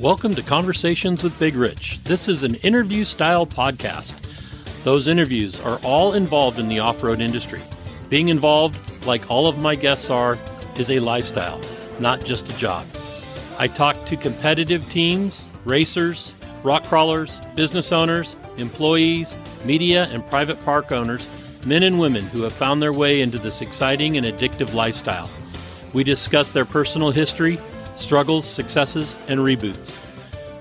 Welcome to Conversations with Big Rich. This is an interview style podcast. Those interviews are all involved in the off road industry. Being involved, like all of my guests are, is a lifestyle, not just a job. I talk to competitive teams, racers, rock crawlers, business owners, employees, media, and private park owners, men and women who have found their way into this exciting and addictive lifestyle. We discuss their personal history, struggles, successes, and reboots.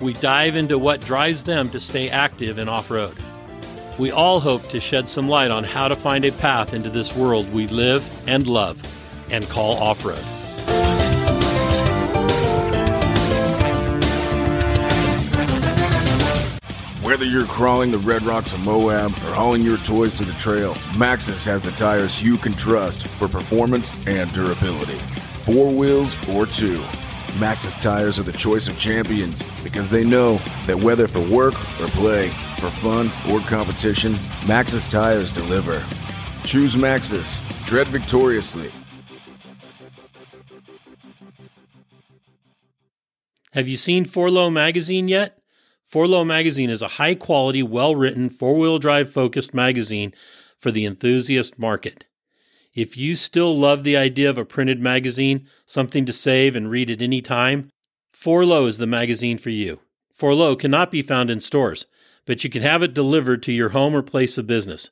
We dive into what drives them to stay active in off road. We all hope to shed some light on how to find a path into this world we live and love and call off road. Whether you're crawling the Red Rocks of Moab or hauling your toys to the trail, Maxxis has the tires you can trust for performance and durability. Four wheels or two. Maxxis tires are the choice of champions because they know that whether for work or play, for fun or competition, Maxxis tires deliver. Choose Maxxis. Tread victoriously. Have you seen 4Low magazine yet? 4Low magazine is a high quality, well written, four wheel drive focused magazine for the enthusiast market. If you still love the idea of a printed magazine, something to save and read at any time, 4Low is the magazine for you. 4Low cannot be found in stores, but you can have it delivered to your home or place of business.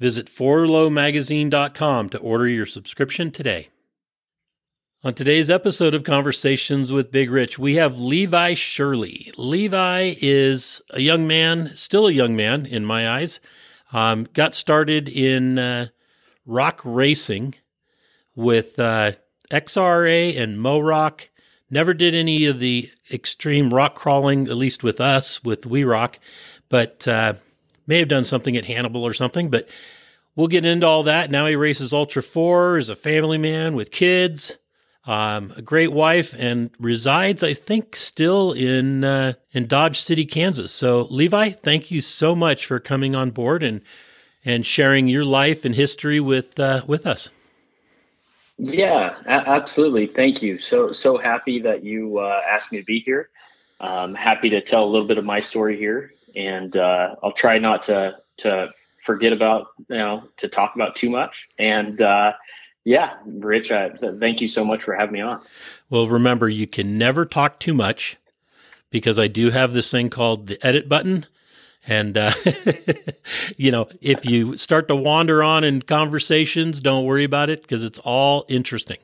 Visit 4lowmagazine.com to order your subscription today. On today's episode of Conversations with Big Rich, we have Levi Shirley. Levi is a young man, still a young man in my eyes. Um, got started in uh, rock racing with uh, XRA and MoRock. Never did any of the extreme rock crawling, at least with us, with We Rock, but uh, may have done something at Hannibal or something. But we'll get into all that. Now he races Ultra 4, is a family man with kids, um, a great wife, and resides, I think, still in uh, in Dodge City, Kansas. So, Levi, thank you so much for coming on board and and sharing your life and history with uh, with us. Yeah, a- absolutely. Thank you. So so happy that you uh, asked me to be here. Um, happy to tell a little bit of my story here, and uh, I'll try not to to forget about you know to talk about too much. And uh, yeah, Rich, I, thank you so much for having me on. Well, remember you can never talk too much because I do have this thing called the edit button and, uh, you know, if you start to wander on in conversations, don't worry about it because it's all interesting.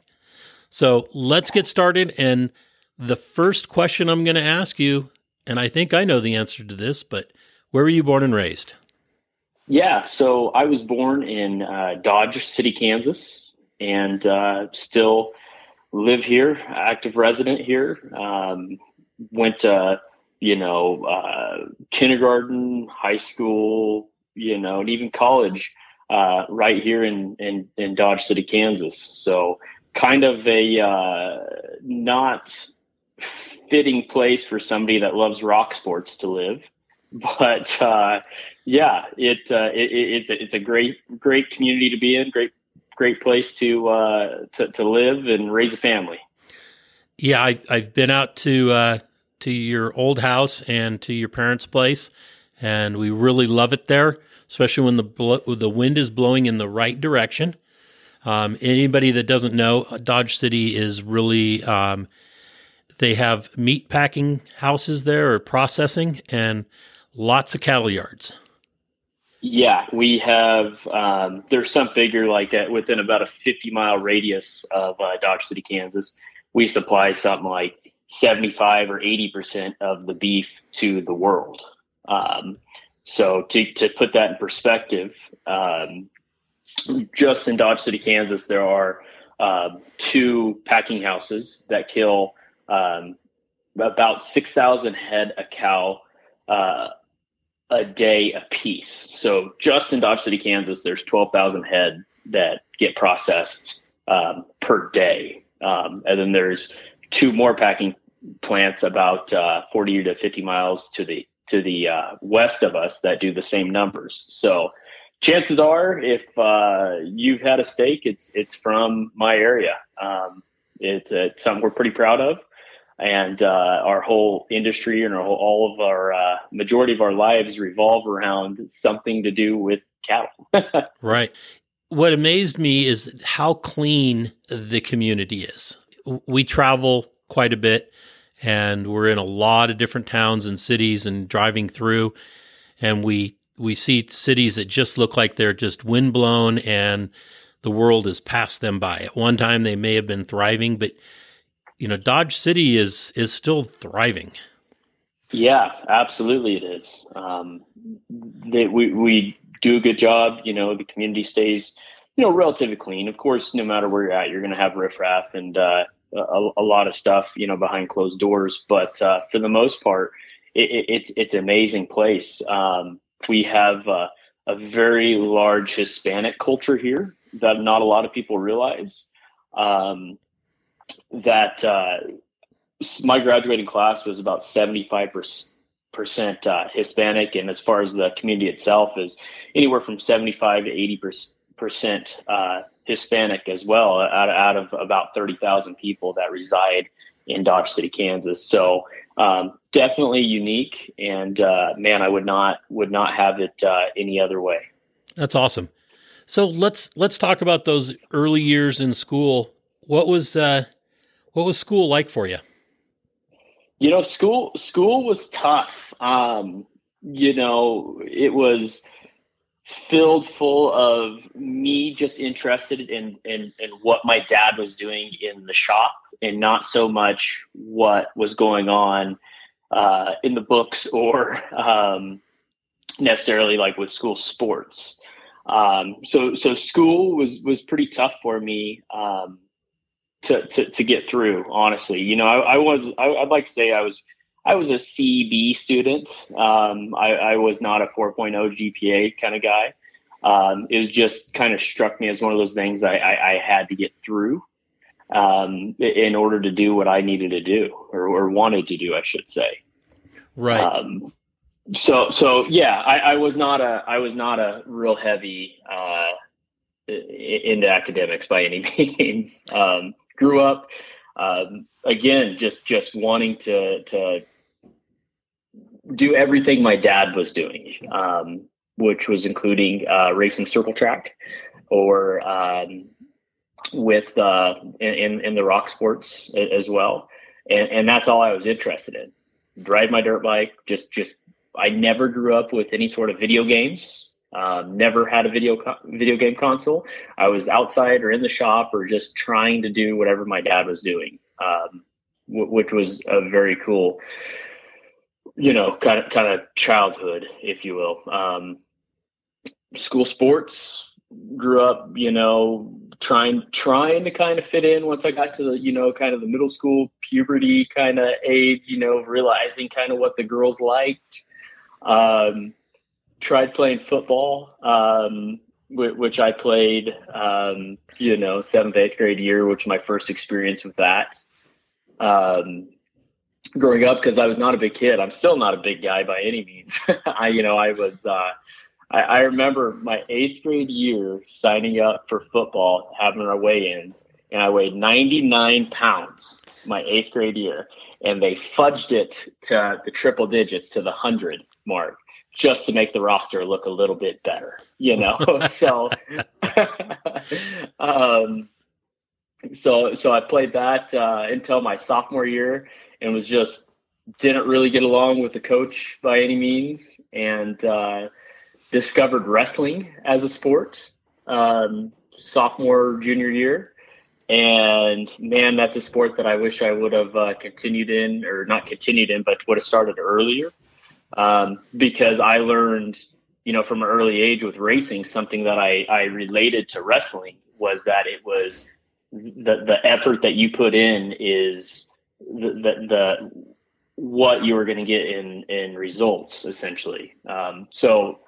So let's get started. And the first question I'm going to ask you, and I think I know the answer to this, but where were you born and raised? Yeah, so I was born in uh, Dodge City, Kansas, and uh, still live here, active resident here. Um, went to you know, uh, kindergarten, high school, you know, and even college, uh, right here in, in, in Dodge City, Kansas. So kind of a, uh, not fitting place for somebody that loves rock sports to live. But, uh, yeah, it, uh, it, it, it's a great, great community to be in. Great, great place to, uh, to, to live and raise a family. Yeah. I, I've been out to, to your old house and to your parents' place, and we really love it there, especially when the the wind is blowing in the right direction. Um, anybody that doesn't know, Dodge City is really um, they have meat packing houses there or processing, and lots of cattle yards. Yeah, we have. Um, there's some figure like that within about a 50 mile radius of uh, Dodge City, Kansas. We supply something like 75 or 80% of the beef to the world. Um, so to, to put that in perspective, um, just in Dodge City, Kansas, there are uh, two packing houses that kill um, about 6,000 head of cow uh, a day a piece. So just in Dodge City, Kansas, there's 12,000 head that get processed um, per day. Um, and then there's two more packing plants about uh, 40 to 50 miles to the to the uh, west of us that do the same numbers. So chances are, if uh, you've had a steak, it's it's from my area. Um, it's, it's, something we're pretty proud of, and uh, our whole industry and whole, all of our uh, majority of our lives revolve around something to do with cattle. right. What amazed me is how clean the community is. We travel quite a bit and we're in a lot of different towns and cities and driving through and we we see cities that just look like they're just windblown and the world has passed them by. At one time they may have been thriving, but you know, Dodge City is is still thriving. Yeah, absolutely, it is. Um, they, we we do a good job. You know, the community stays, you know, relatively clean. Of course, no matter where you're at, you're going to have riffraff and uh, a, a, lot of stuff, you know, behind closed doors. But uh, for the most part, it, it, it's it's an amazing place. Um, we have uh, a very large Hispanic culture here that not a lot of people realize. Um, that uh, my graduating class was about 75% uh, Hispanic, and as far as the community itself is anywhere from 75 to 80 percent uh, Hispanic as well, out, out of about 30,000 people that reside in Dodge City, Kansas. So um, definitely unique, and uh, man, I would not would not have it uh, any other way. That's awesome. So let's let's talk about those early years in school. What was uh, what was school like for you? You know, school school was tough. Um, you know, it was filled full of me just interested in, in in what my dad was doing in the shop and not so much what was going on uh, in the books or um, necessarily like with school sports. Um, so so school was was pretty tough for me. Um, to, to, to get through. Honestly, you know, I, I was I, would like to say I was I was a CB student. Um, I, I, was not a 4.0 GPA kind of guy. Um, it just kind of struck me as one of those things I, I, I had to get through um, in order to do what I needed to do or, or wanted to do, I should say. Right. Um, so so yeah, I, I was not a I was not a real heavy uh, into academics by any means. Um, grew up um, again just just wanting to to do everything my dad was doing, um, which was including uh, racing circle track or um, with uh, in in the rock sports as well, and and that's all I was interested in. Drive my dirt bike, just just I never grew up with any sort of video games. Um, never had a video co- video game console. I was outside or in the shop or just trying to do whatever my dad was doing, um, w- which was a very cool, you know, kind of kind of childhood, if you will. Um, school sports grew up, you know, trying trying to kind of fit in. Once I got to the you know kind of the middle school puberty kind of age, you know, realizing kind of what the girls liked. Um, tried playing football, um, which I played, um, you know, seventh, eighth grade year, which my first experience with that. Um, growing up, because I was not a big kid, I'm still not a big guy by any means. I, you know, I was, uh, I, I, remember my eighth grade year signing up for football, having our weigh-ins, and I weighed 99 pounds my eighth grade year, and they fudged it to the triple digits to the hundred mark just to make the roster look a little bit better, you know. so, um, so so I played that uh, until my sophomore year, and was just didn't really get along with the coach by any means, and uh, discovered wrestling as a sport um, sophomore junior year. And man, that's a sport that I wish I would have uh, continued in, or not continued in, but would have started earlier um, because I learned, you know, from an early age with racing, something that I, I related to wrestling was that it was the, the effort that you put in is the, the, what you were going to get in, in results essentially. Um, so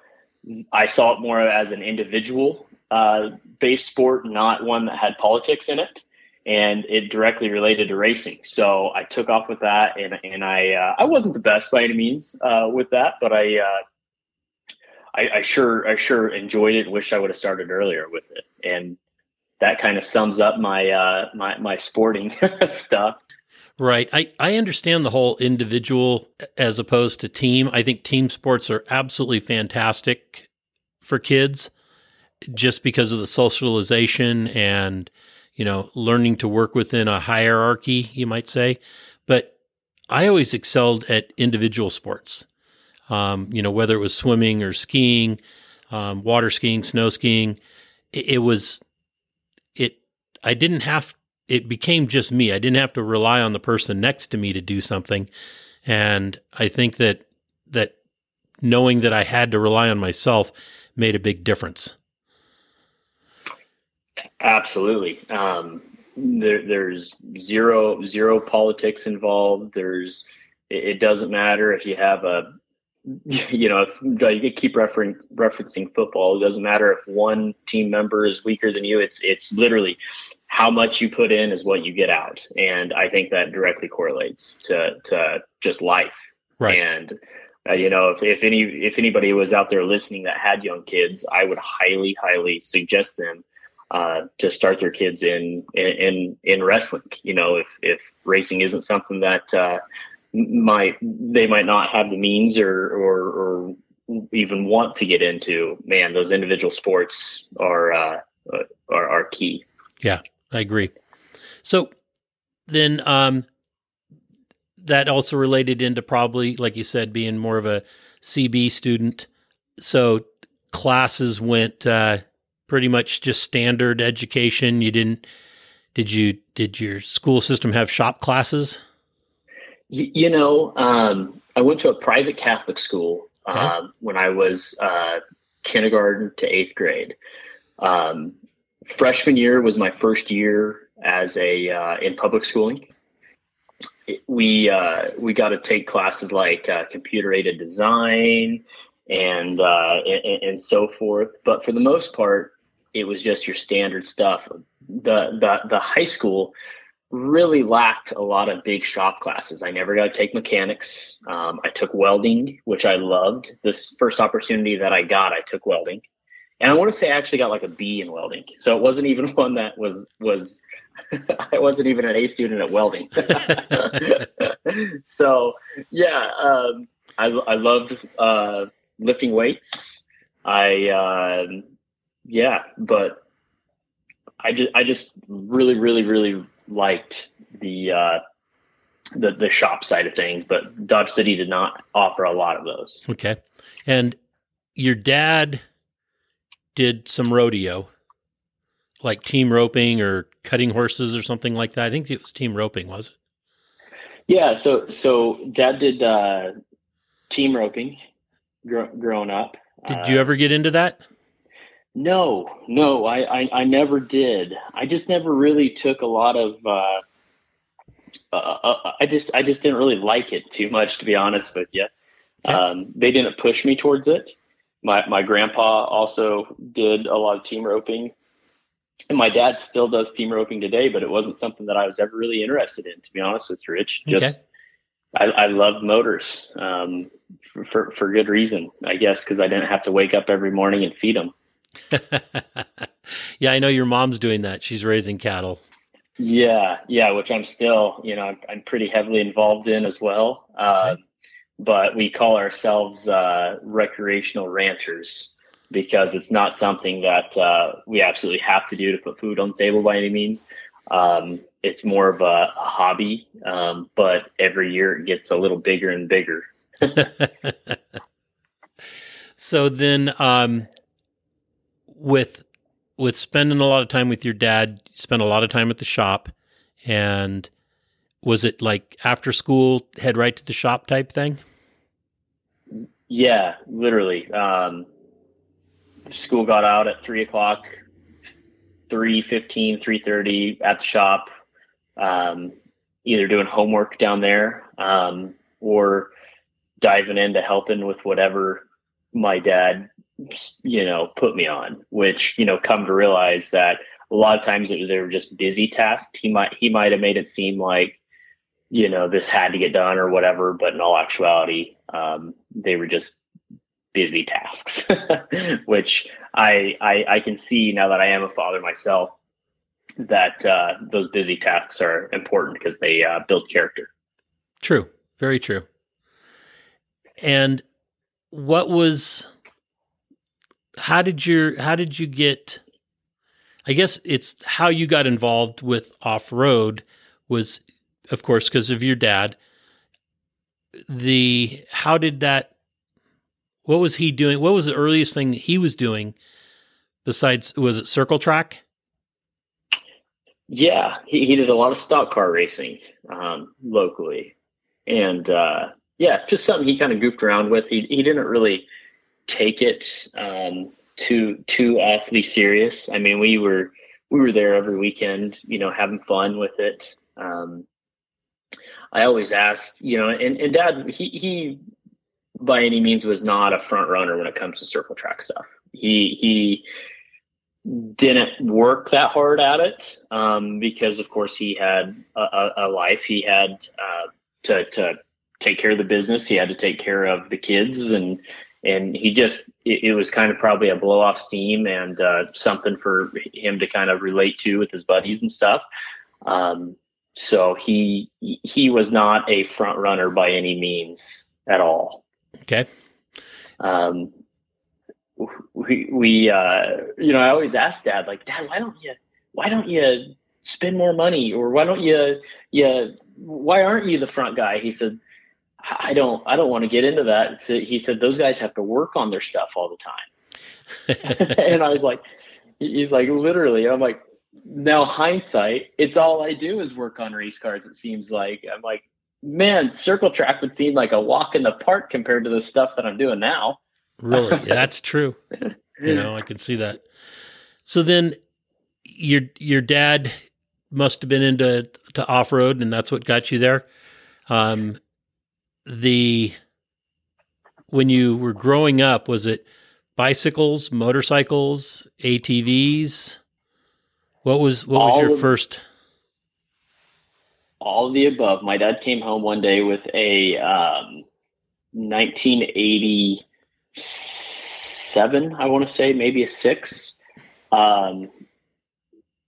I saw it more as an individual uh, based sport, not one that had politics in it and it directly related to racing. So I took off with that, and and I uh, I wasn't the best by any means uh, with that, but I, uh, I, I sure I sure enjoyed it. Wish I would have started earlier with it, and that kind of sums up my uh, my my sporting stuff. Right. I, I understand the whole individual as opposed to team. I think team sports are absolutely fantastic for kids just because of the socialization and, you know, learning to work within a hierarchy, you might say. But I always excelled at individual sports. Um, you know, whether it was swimming or skiing, um, water skiing, snow skiing, it, it was, it, I didn't have it became just me. I didn't have to rely on the person next to me to do something. And I think that that knowing that I had to rely on myself made a big difference. Absolutely. Um, there, there's zero zero politics involved. There's it, it, doesn't matter if you have a you know if you keep referencing football. It doesn't matter if one team member is weaker than you. It's it's literally how much you put in is what you get out. And I think that directly correlates to, to just life. Right. And, uh, you know, if, if any, if anybody was out there listening that had young kids, I would highly, highly suggest them, uh, to start their kids in, in, in wrestling. You know, if, if racing isn't something that, uh, might, they might not have the means or, or, or even want to get into, man, those individual sports are, uh, are, are key. Yeah. I agree. So then um, that also related into probably, like you said, being more of a CB student. So classes went uh, pretty much just standard education. You didn't did you did your school system have shop classes? You, you know, um, I went to a private Catholic school okay. uh, when I was uh, kindergarten to eighth grade. Um, freshman year was my first year as a uh, in public schooling. we uh, we got to take classes like uh, computer aided design and, uh, and, and so forth. But for the most part, it was just your standard stuff. The the the high school really lacked a lot of big shop classes. I never got to take mechanics. Um, I took welding, which I loved. This first opportunity that I got, I took welding and I want to say I actually got like a B in welding. So it wasn't even one that was was I wasn't even an A student at welding. so yeah, um, I I loved uh, lifting weights. I uh, yeah, but I just I just really really really liked the uh, the the shop side of things, but Dodge City did not offer a lot of those. Okay, and your dad did some rodeo, like team roping or cutting horses or something like that. I think it was team roping, was it? Yeah. So so dad did uh, team roping gr- growing up. Did uh, you ever get into that? No, no, I, I, I never did. I just never really took a lot of. Uh, uh, uh I just I just didn't really like it too much, to be honest with you. Um, they didn't push me towards it my my grandpa also did a lot of team roping. And my dad still does team roping today but it wasn't something that i was ever really interested in to be honest with you rich. Just okay. I, I love motors um, for, for, for good reason i guess because i didn't have to wake up every morning and feed them yeah i know your mom's doing that. She's raising cattle. Yeah yeah which i'm still you know i'm, I'm pretty heavily involved in as well. Uh, okay but we call ourselves uh, recreational ranchers because it's not something that uh, we absolutely have to do to put food on the table by any means. Um, it's more of a, a hobby, um, but every year it gets a little bigger and bigger. so then, um, with with spending a lot of time with your dad, you spent a lot of time at the shop, and was it like after school, head right to the shop type thing? Yeah, literally. Um, school got out at three o'clock, 3.15, 3.30 at the shop, um, either doing homework down there um, or diving into helping with whatever my dad, you know, put me on, which, you know, come to realize that a lot of times they were just busy tasks. He might, he might have made it seem like, you know, this had to get done or whatever, but in all actuality, um, they were just busy tasks, which I, I, I can see now that I am a father myself. that uh, those busy tasks are important because they uh, build character. True, very true. And what was? How did your? How did you get? I guess it's how you got involved with off road was, of course, because of your dad. The how did that? What was he doing? What was the earliest thing he was doing? Besides, was it circle track? Yeah, he, he did a lot of stock car racing um, locally, and uh, yeah, just something he kind of goofed around with. He he didn't really take it um, too too awfully serious. I mean, we were we were there every weekend, you know, having fun with it. Um, I always asked, you know, and, and Dad, he he by any means was not a front runner when it comes to circle track stuff. He he didn't work that hard at it um, because, of course, he had a, a life. He had uh, to to take care of the business. He had to take care of the kids, and and he just it, it was kind of probably a blow off steam and uh, something for him to kind of relate to with his buddies and stuff. Um, so he he was not a front runner by any means at all. Okay. Um, we, we uh, you know, I always ask dad, like, dad, why don't you, why don't you spend more money or why don't you, you, why aren't you the front guy? He said, I don't, I don't want to get into that. He said, those guys have to work on their stuff all the time. and I was like, he's like, literally, I'm like, now hindsight, it's all I do is work on race cars. It seems like I'm like, man, circle track would seem like a walk in the park compared to the stuff that I'm doing now. Really? Yeah, that's true. you know, I can see that. So then your your dad must have been into to off road and that's what got you there. Um the when you were growing up, was it bicycles, motorcycles, ATVs? What was what was your of- first all of the above. My dad came home one day with a um, 1987, I want to say, maybe a six um,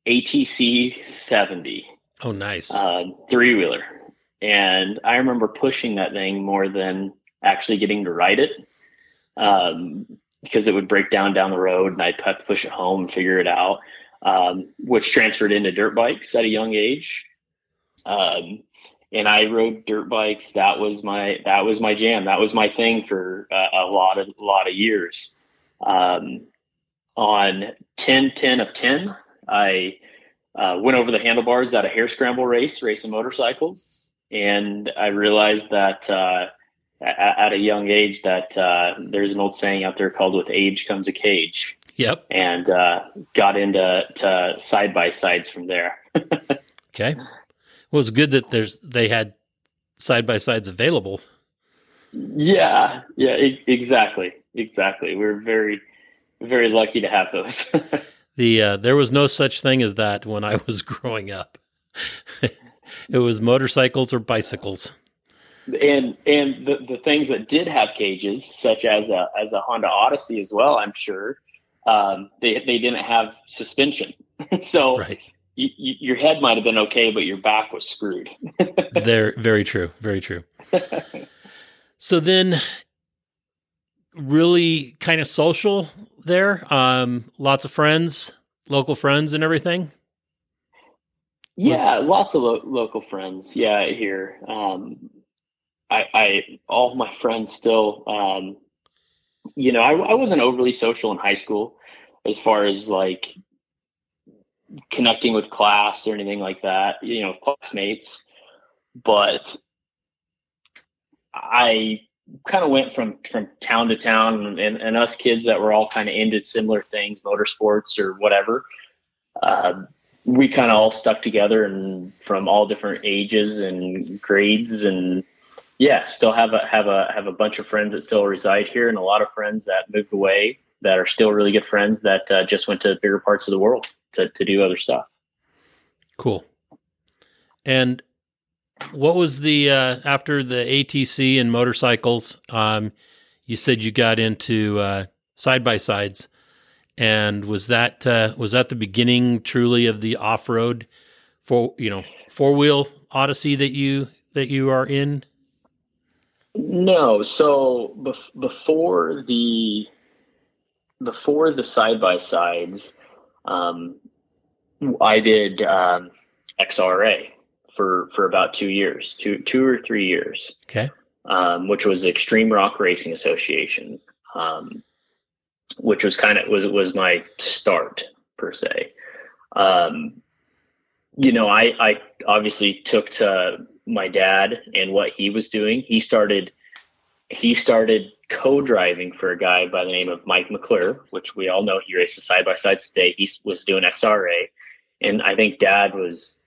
ATC 70 Oh nice. um, three wheeler. And I remember pushing that thing more than actually getting to ride it um, because it would break down down the road and I'd have to push it home and figure it out, um, which transferred into dirt bikes at a young age. Um, and I rode dirt bikes. That was my that was my jam. That was my thing for uh, a lot of a lot of years. Um, on 10 10 of 10, I uh, went over the handlebars at a hare scramble race, racing motorcycles, and I realized that uh, at, at a young age that uh, there's an old saying out there called "with age comes a cage," yep. and uh, got into to side by sides from there. Okay. Well, it's good that there's they had side by sides available. yeah, yeah, e- exactly, exactly. We're very, very lucky to have those. The uh, there was no such thing as that when I was growing up. it was motorcycles or bicycles. and and the, the things that did have cages, such as a as a Honda Odyssey as well, I'm sure, um, they they didn't have suspension, so Right. your head might have been okay, but your back was screwed. There, very true. Very true. so then, really kind of social there. Um, lots of friends, local friends, and everything. Yeah, lots of lo- local friends. Yeah, here. Um, I, I, all my friends still. Um, you know, I, I wasn't overly social in high school, as far as like connecting with class or anything like that. You know, classmates, but I kind of went from from town to town, and, and us kids that were all kind of into similar things, motorsports or whatever. Uh, we kind of all stuck together and from all different ages and grades and yeah still have a have a have a bunch of friends that still reside here and a lot of friends that moved away that are still really good friends that uh, just went to bigger parts of the world to, to do other stuff Cool. And what was the uh, after the ATC and motorcycles? Um, you said you got into side by sides, And was that uh, was that the beginning truly of the off road for you know four wheel odyssey that you that you are in? No, so bef- before the before the side by sides, um, I did um, XRA for for about two years, two two or three years. Okay. Um, which was Extreme Rock Racing Association, um, which was kind of was was my start per se. Um, you know, I I obviously took to my dad and what he was doing. He started he started co-driving for a guy by the name of Mike McClure, which we all know he races side by side today. He was doing XRA, and I think Dad was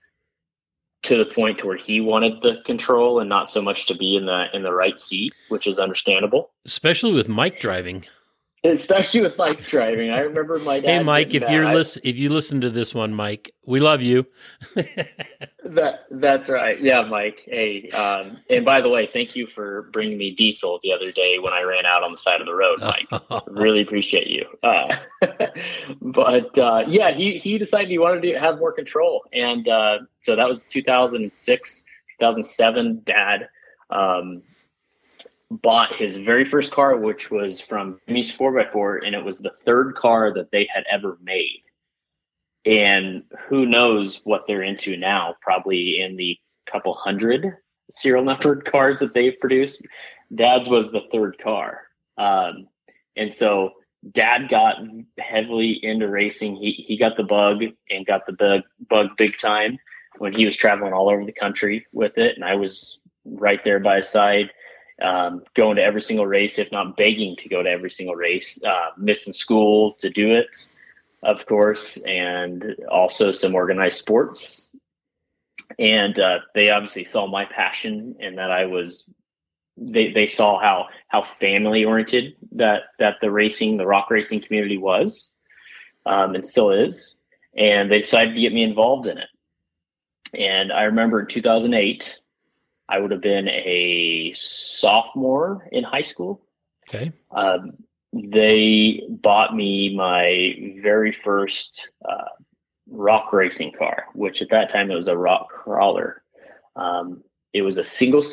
to the point to where he wanted the control and not so much to be in the in the right seat, which is understandable. Especially with Mike driving especially with Mike driving. I remember my dad. Hey, Mike, if you're listen, if you listen to this one, Mike, we love you. that that's right. Yeah, Mike. Hey, um, and by the way, thank you for bringing me diesel the other day when I ran out on the side of the road, Mike. really appreciate you. Uh, but uh, yeah, he he decided he wanted to have more control, and uh, so that was 2006, 2007. Dad. Um, bought his very first car, which was from Jimmy's 4x4, and it was the third car that they had ever made. And who knows what they're into now, probably in the couple hundred serial numbered cars that they've produced. Dad's was the third car. Um, and so dad got heavily into racing. He, he got the bug and got the bug, bug big time when he was traveling all over the country with it. And I was right there by his side um, going to every single race, if not begging to go to every single race, uh, missing school to do it, of course, and also some organized sports. And uh, they obviously saw my passion and that I was. They, they saw how how family oriented that that the racing the rock racing community was, um, and still is, and they decided to get me involved in it. And I remember in 2008, I would have been a sophomore in high school. Okay. Um, they bought me my very first uh, rock racing car, which at that time it was a rock crawler. Um, it was a single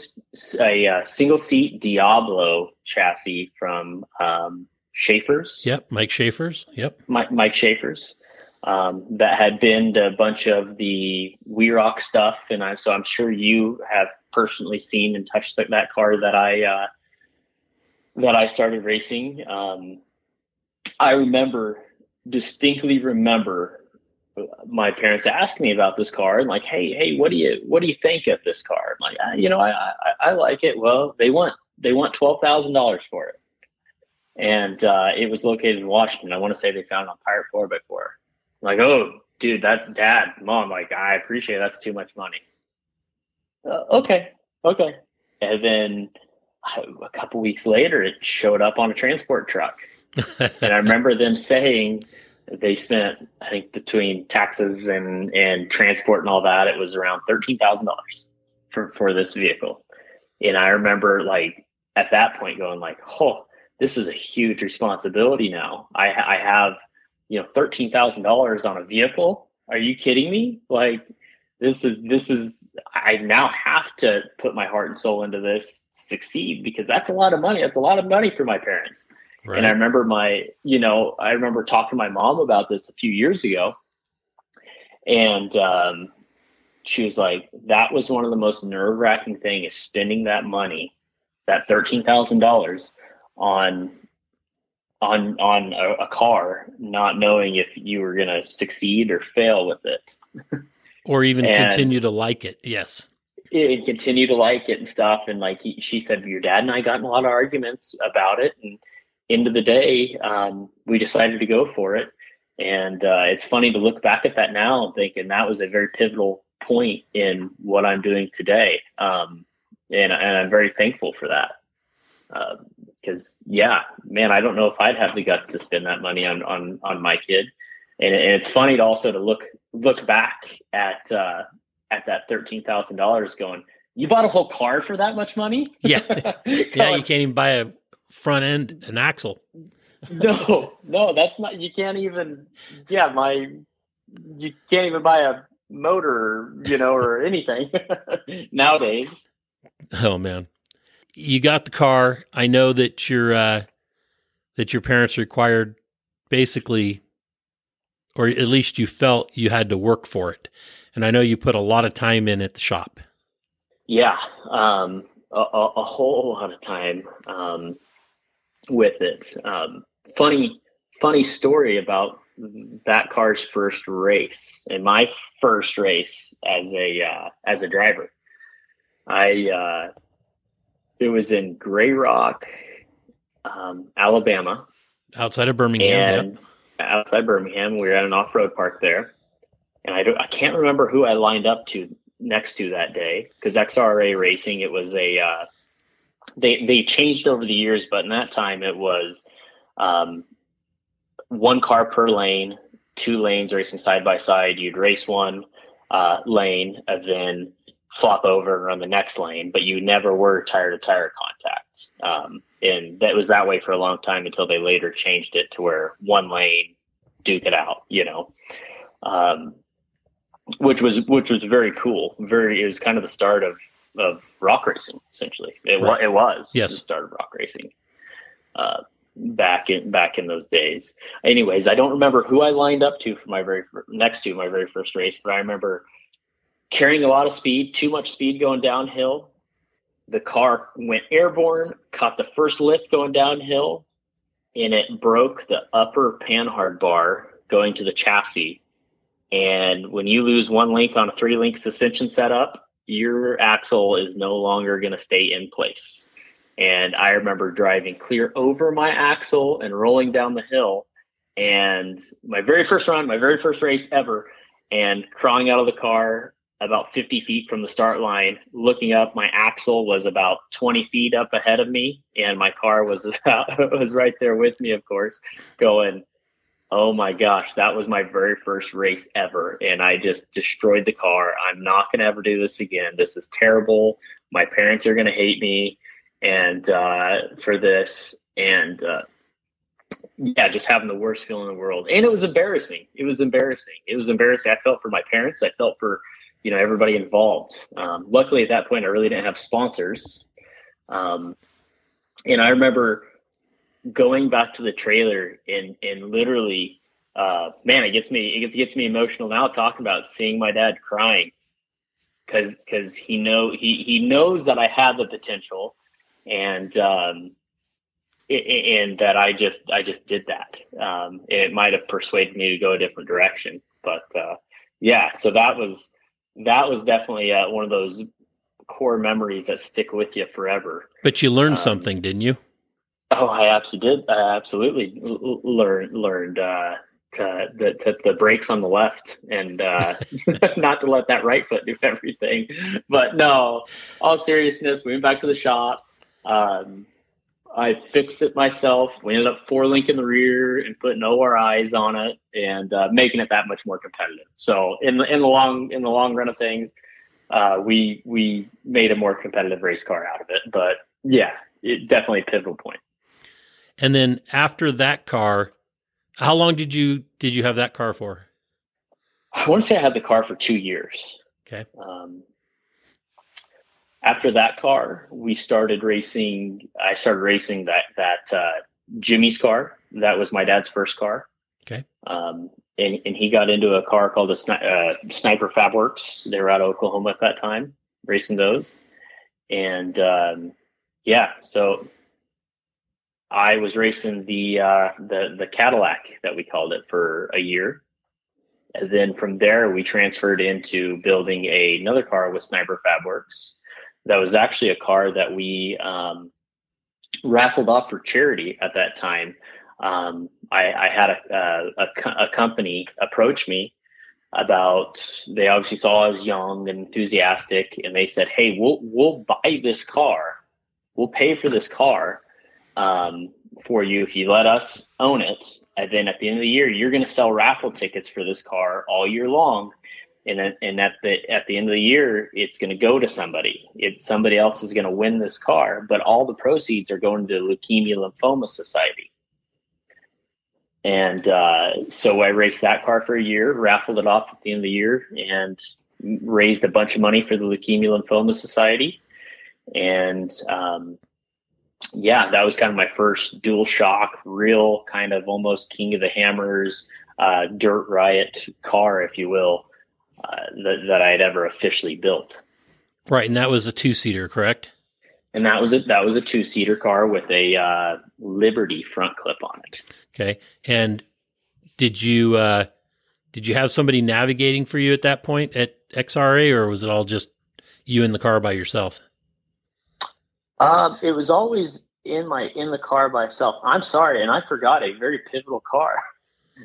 a, a, single seat Diablo chassis from um, Schaefer's. Yep, Mike Schaefer's. Yep, Mike, Mike Schaefer's. Um, that had been to a bunch of the We Rock stuff, and I so I'm sure you have personally seen and touched that, that car that I uh, that I started racing. Um, I remember distinctly remember my parents asking me about this car and like, hey, hey, what do you what do you think of this car? I'm like, ah, you know, I, I, I like it. Well, they want they want twelve thousand dollars for it, and uh, it was located in Washington. I want to say they found it on Pirate Four by Four. Like, oh, dude, that dad, mom, like, I appreciate it. that's too much money uh, okay, okay. And then a couple weeks later, it showed up on a transport truck. and I remember them saying they spent, I think, between taxes and, and transport and all that, it was around $13,000 for, for this vehicle. And I remember like at that point going like, oh, this is a huge responsibility now. I, I have, you know, $13,000 on a vehicle. Are you kidding me? Like, this is this is I now have to put my heart and soul into this succeed because that's a lot of money. That's a lot of money for my parents. Right. And I remember my, you know, I remember talking to my mom about this a few years ago, and um, she was like, "That was one of the most nerve wracking thing is spending that money, that thirteen thousand dollars, on on on a, a car, not knowing if you were going to succeed or fail with it." or even and continue to like it. Yes, and continue to like it and stuff. And like he, she said, your dad and I got in a lot of arguments about it. And end of the day, um, we decided to go for it. And uh, it's funny to look back at that now and think, and that was a very pivotal point in what I'm doing today. Um, and, and I'm very thankful for that. Because yeah, man, I don't know if I'd have the guts to spend that money on on on my kid and, and it's funny to also to look look back at uh, at that thirteen thousand dollars, going, you bought a whole car for that much money? Yeah, yeah, you can't even buy a front end, an axle. no, no, that's not. You can't even. Yeah, my. You can't even buy a motor, you know, or anything nowadays. Oh man, you got the car. I know that your uh, that your parents required basically, or at least you felt you had to work for it, and I know you put a lot of time in at the shop. Yeah, um, a, a, whole lot of time um, with it. Um, funny, funny story about that car's first race and my first race as a uh, as a driver. I uh, it was in Grey Rock, um, Alabama, outside of Birmingham. And outside Birmingham, we were at an off road park there, and I don't, I can't remember who I lined up to next to that day because XRA Racing it was a uh, they they changed over the years, but in that time it was um, one car per lane, two lanes racing side by side. You'd race one uh, lane and then flop over and run the next lane, but you never were tire to tire contact. Um, and that was that way for a long time until they later changed it to where one lane duke it out, you know. Um, which was which was very cool. Very, it was kind of the start of of rock racing. Essentially, it, right. it was yes. the start of rock racing. Uh, back in back in those days. Anyways, I don't remember who I lined up to for my very next to my very first race, but I remember carrying a lot of speed, too much speed going downhill. The car went airborne, caught the first lift going downhill, and it broke the upper panhard bar going to the chassis and when you lose one link on a three link suspension setup, your axle is no longer going to stay in place. And I remember driving clear over my axle and rolling down the hill. And my very first run, my very first race ever, and crawling out of the car about 50 feet from the start line, looking up, my axle was about 20 feet up ahead of me, and my car was about, was right there with me, of course, going Oh my gosh, that was my very first race ever. And I just destroyed the car. I'm not going to ever do this again. This is terrible. My parents are going to hate me and uh, for this. And uh, yeah, just having the worst feeling in the world. And it was embarrassing. It was embarrassing. It was embarrassing. I felt for my parents. I felt for, you know, everybody involved. Um, luckily at that point, I really didn't have sponsors. Um, and I remember going back to the trailer and and literally uh, man it gets me it gets, gets me emotional now talking about seeing my dad crying because because he know he he knows that I have the potential and um and that I just I just did that um it might have persuaded me to go a different direction but uh yeah so that was that was definitely uh, one of those core memories that stick with you forever but you learned um, something didn't you Oh, I absolutely did. I absolutely learned learned uh, to the to the brakes on the left and uh, not to let that right foot do everything. But no, all seriousness, we went back to the shop. Um, I fixed it myself. We ended up four link in the rear and putting ORIs on it and uh, making it that much more competitive. So in the in the long in the long run of things, uh, we we made a more competitive race car out of it. But yeah, it definitely a pivotal point. And then after that car, how long did you did you have that car for? I want to say I had the car for two years. Okay. Um, after that car, we started racing. I started racing that that uh, Jimmy's car. That was my dad's first car. Okay. Um, and, and he got into a car called the Sni- uh, Sniper Fab Works. They were out of Oklahoma at that time, racing those. And um, yeah, so I was racing the uh, the the Cadillac that we called it for a year, and then from there we transferred into building a, another car with Sniper Fabworks. That was actually a car that we um, raffled off for charity at that time. Um, I, I, had a, a, a, company approach me about they obviously saw I was young and enthusiastic, and they said, "Hey, we'll we'll buy this car, we'll pay for this car." um, for you if you let us own it. And then at the end of the year, you're going to sell raffle tickets for this car all year long. And, and at the at the end of the year, it's going to go to somebody. It somebody else is going to win this car, but all the proceeds are going to Leukemia Lymphoma Society. And uh, so I raced that car for a year, raffled it off at the end of the year, and raised a bunch of money for the Leukemia Lymphoma Society. And um, yeah, that was kind of my first dual shock, real kind of almost King of the Hammers, uh, dirt riot car, if you will, that, that I had ever officially built. Right, and that was a two seater, correct? And that was a that was a two seater car with a uh, Liberty front clip on it. Okay, and did you uh, did you have somebody navigating for you at that point at XRA, or was it all just you in the car by yourself? Um, it was always in my in the car by myself. I'm sorry, and I forgot a very pivotal car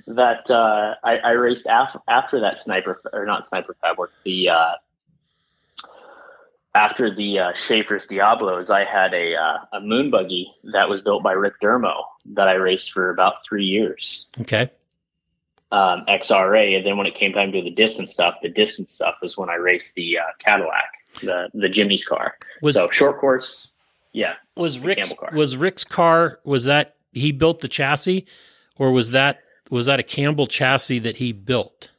that uh, I, I, raced af- after that sniper or not sniper fab work. The uh, after the uh, Schaefer's Diablos, I had a uh, a moon buggy that was built by Rick Dermo that I raced for about three years. Okay. Um, XRA, and then when it came time to do the distance stuff, the distance stuff was when I raced the uh, Cadillac, the the Jimmy's car. Was, so short course, yeah. Was Rick's was Rick's car was that he built the chassis, or was that was that a Campbell chassis that he built?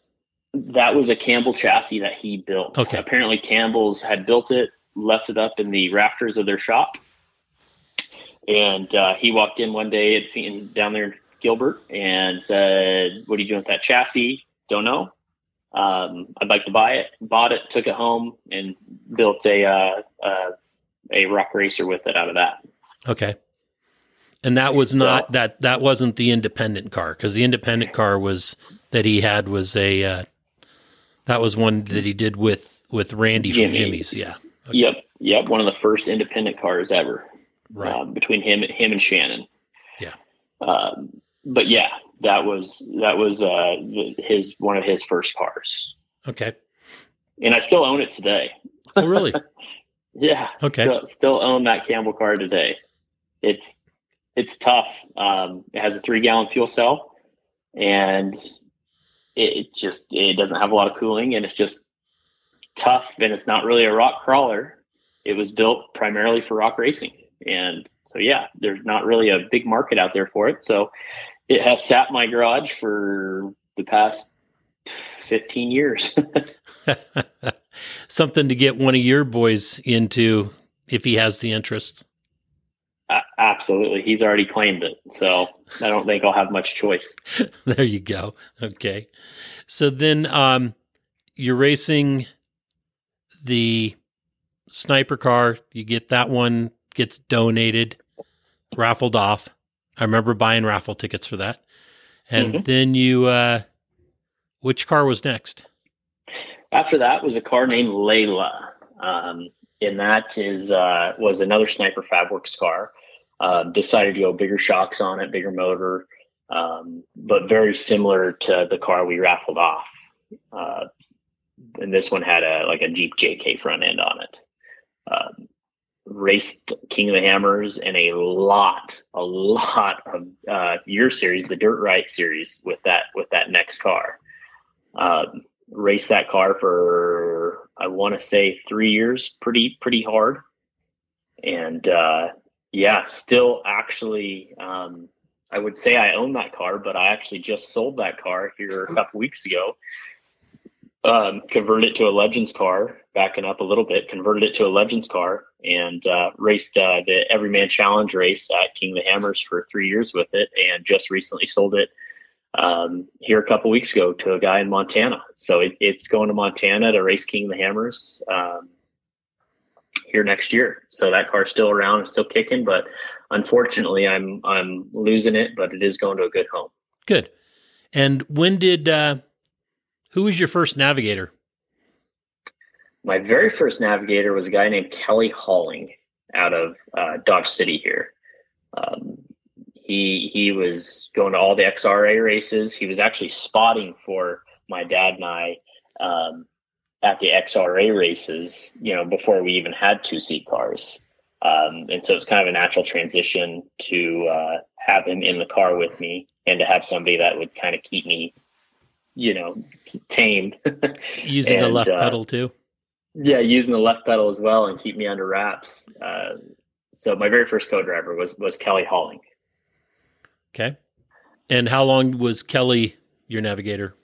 That was a Campbell chassis that he built. Okay. Apparently, Campbell's had built it, left it up in the rafters of their shop, and uh, he walked in one day at, down there in Gilbert and said, "What are you doing with that chassis? Don't know. Um, I'd like to buy it. Bought it, took it home, and built a uh, uh, a rock racer with it out of that." Okay. And that was not so, that that wasn't the independent car because the independent car was that he had was a uh, that was one that he did with with Randy Jimmy. from Jimmy's. Yeah. Okay. Yep. Yep. One of the first independent cars ever. Right. Uh, between him him and Shannon. Yeah. Um, but yeah, that was that was uh, his one of his first cars. Okay. And I still own it today. Oh, really? yeah. Okay. Still, still, own that Campbell car today. It's it's tough. Um, it has a three gallon fuel cell, and it just it doesn't have a lot of cooling and it's just tough and it's not really a rock crawler. It was built primarily for rock racing and so yeah there's not really a big market out there for it. So it has sat my garage for the past 15 years. Something to get one of your boys into if he has the interest uh, absolutely he's already claimed it so i don't think i'll have much choice there you go okay so then um, you're racing the sniper car. You get that one gets donated, raffled off. I remember buying raffle tickets for that. And mm-hmm. then you, uh, which car was next? After that was a car named Layla. Um, and that is, uh, was another Sniper Fabworks car. Uh, decided to go bigger shocks on it, bigger motor um, but very similar to the car we raffled off. Uh, and this one had a like a Jeep JK front end on it. Um, raced King of the Hammers and a lot, a lot of uh, your series, the Dirt Riot series, with that with that next car. Um, raced that car for I want to say three years, pretty pretty hard, and uh, yeah, still actually um, I would say I own that car, but I actually just sold that car here a couple weeks ago. Um, converted it to a Legends car, backing up a little bit, converted it to a Legends car, and uh, raced uh, the Everyman Challenge race at King of the Hammers for three years with it, and just recently sold it um, here a couple weeks ago to a guy in Montana. So it, it's going to Montana to race King of the Hammers um, here next year. So that car's still around and still kicking, but unfortunately, I'm I'm losing it, but it is going to a good home. Good. And when did uh, who was your first navigator? My very first navigator was a guy named Kelly Halling out of uh, Dodge City here. Um, he he was going to all the XRA races. He was actually spotting for my dad and I um, at the XRA races. You know, before we even had two seat cars. Um, and so it's kind of a natural transition to uh, have him in the car with me and to have somebody that would kind of keep me, you know, tamed. using and, the left uh, pedal too. Yeah, using the left pedal as well and keep me under wraps. Uh, so my very first co-driver was was Kelly Halling. Okay. And how long was Kelly your navigator?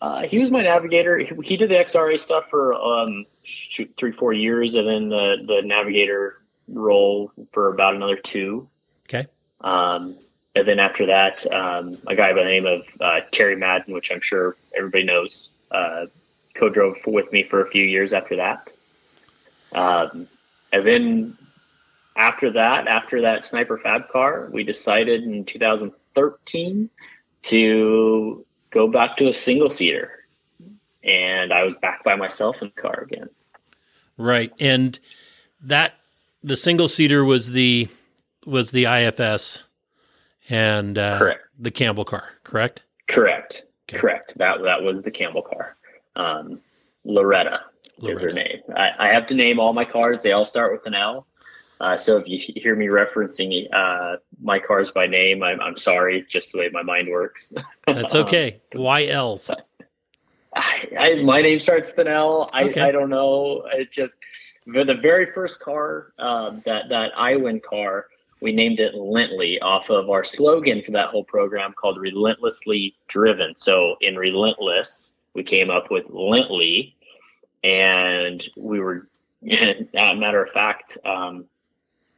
Uh, he was my navigator. He, did the XRA stuff for um, shoot, three, four years, and then the the navigator role for about another two. Okay. Um, and then after that, um, a guy by the name of uh, Terry Madden, which I'm sure everybody knows, uh, co-drove with me for a few years after that. Um, and then after that, after that sniper fab car, we decided in 2013 to go back to a single seater. And I was back by myself in the car again. Right. And that the single seater was the was the IFS and uh, correct the Campbell car, correct? Correct. Okay. Correct. That that was the Campbell car. Um, Loretta, Loretta, is her name. I, I, have to name all my cars. They all start with an L. Uh, so if you hear me referencing uh, my cars by name, I'm, I'm sorry, just the way my mind works. That's okay. um, Why L's? I, I, my name starts with an L. I, okay. I don't know. It just the, the very first car uh, that that I win car we named it Lently off of our slogan for that whole program called Relentlessly Driven. So in Relentless, we came up with Lently, and we were, matter of fact, um,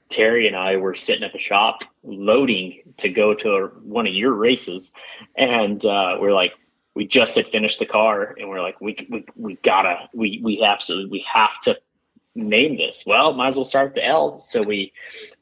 Terry and I were sitting at the shop loading to go to a, one of your races, and uh, we're like, we just had finished the car, and we're like, we we, we gotta, we we absolutely we have to name this? Well, might as well start with the L. So we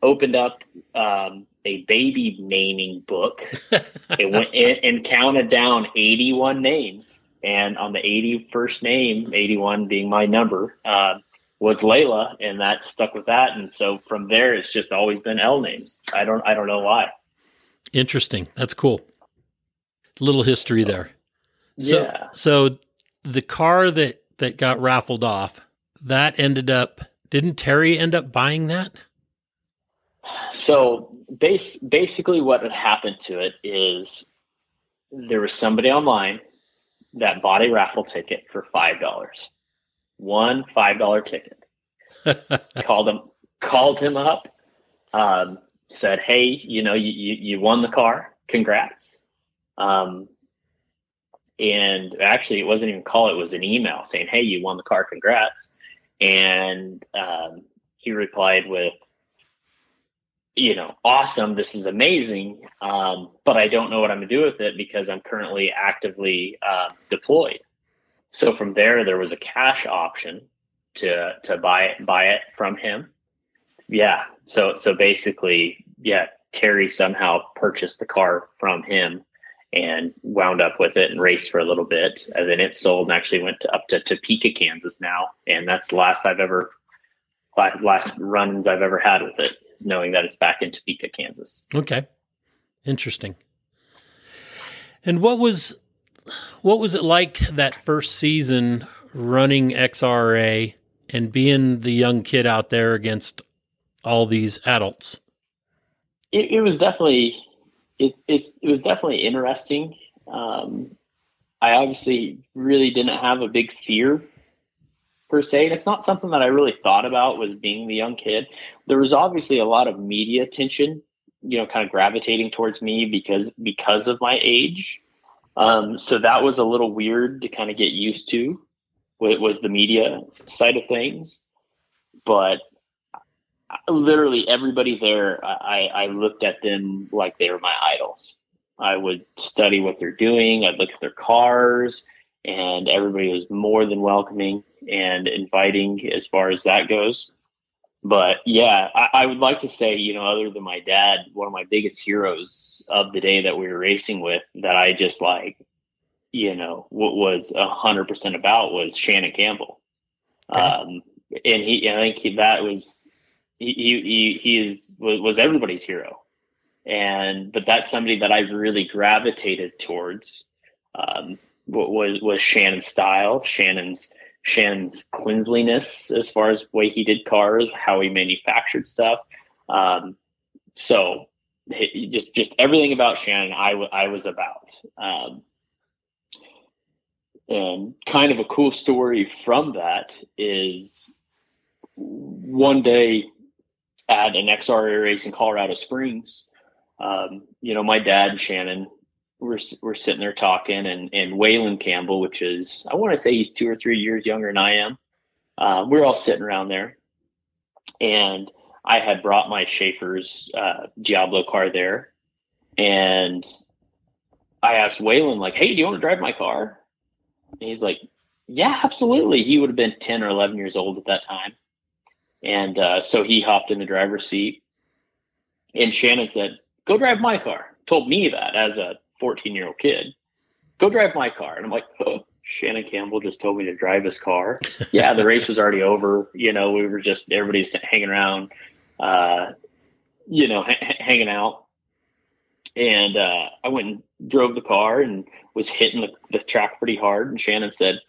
opened up um, a baby naming book. it went in, and counted down 81 names. And on the 81st name, 81 being my number, uh, was Layla, and that stuck with that. And so from there, it's just always been L names. I don't, I don't know why. Interesting. That's cool. Little history there. So, yeah. So the car that that got raffled off that ended up didn't Terry end up buying that? So base, basically what had happened to it is there was somebody online that bought a raffle ticket for five dollars. One five dollar ticket. called him called him up, um, said, Hey, you know, you, you, you won the car. Congrats. Um, and actually it wasn't even a call, it was an email saying, Hey, you won the car, congrats. And um, he replied with, you know, awesome, this is amazing, um, but I don't know what I'm gonna do with it because I'm currently actively uh, deployed. So from there, there was a cash option to to buy it buy it from him. Yeah. So so basically, yeah, Terry somehow purchased the car from him and wound up with it and raced for a little bit. And then it sold and actually went to, up to Topeka, Kansas now. And that's the last I've ever, last runs I've ever had with it is knowing that it's back in Topeka, Kansas. Okay. Interesting. And what was, what was it like that first season running XRA and being the young kid out there against all these adults? It, it was definitely it, it was definitely interesting. Um, I obviously really didn't have a big fear per se. And it's not something that I really thought about was being the young kid. There was obviously a lot of media attention, you know, kind of gravitating towards me because because of my age. Um, so that was a little weird to kind of get used to. It was the media side of things, but literally everybody there, I, I looked at them like they were my idols. I would study what they're doing. I'd look at their cars, and everybody was more than welcoming and inviting as far as that goes. But yeah, I, I, would like to say, you know, other than my dad, one of my biggest heroes of the day that we were racing with, that I just like, you know, what was a hundred percent about was Shannon Campbell. Okay. Um, and he, I think he, that was he he he is was everybody's hero, and but that's somebody that I've really gravitated towards. Um, was was Shannon's style, Shannon's Shannon's cleanliness as far as way he did cars, how he manufactured stuff. Um, so just just everything about Shannon, I, w- I was about. Um, and kind of a cool story from that is one day at an XRA race in Colorado Springs. Um, you know, my dad, Shannon, we're we're sitting there talking, and and Waylon Campbell, which is I want to say he's two or three years younger than I am. Uh, we're all sitting around there, and I had brought my Schaefer's uh, Diablo car there, and I asked Waylon like, "Hey, do you want to drive my car?" And he's like, "Yeah, absolutely." He would have been ten or eleven years old at that time, and uh, so he hopped in the driver's seat. And Shannon said, "Go drive my car." Told me that as a 14 year old kid. Go drive my car, and I'm like, oh, Shannon Campbell just told me to drive his car. yeah, the race was already over. You know, we were just everybody's hanging around, uh, you know, hanging out. And uh, I went and drove the car and was hitting the, the track pretty hard. And Shannon said,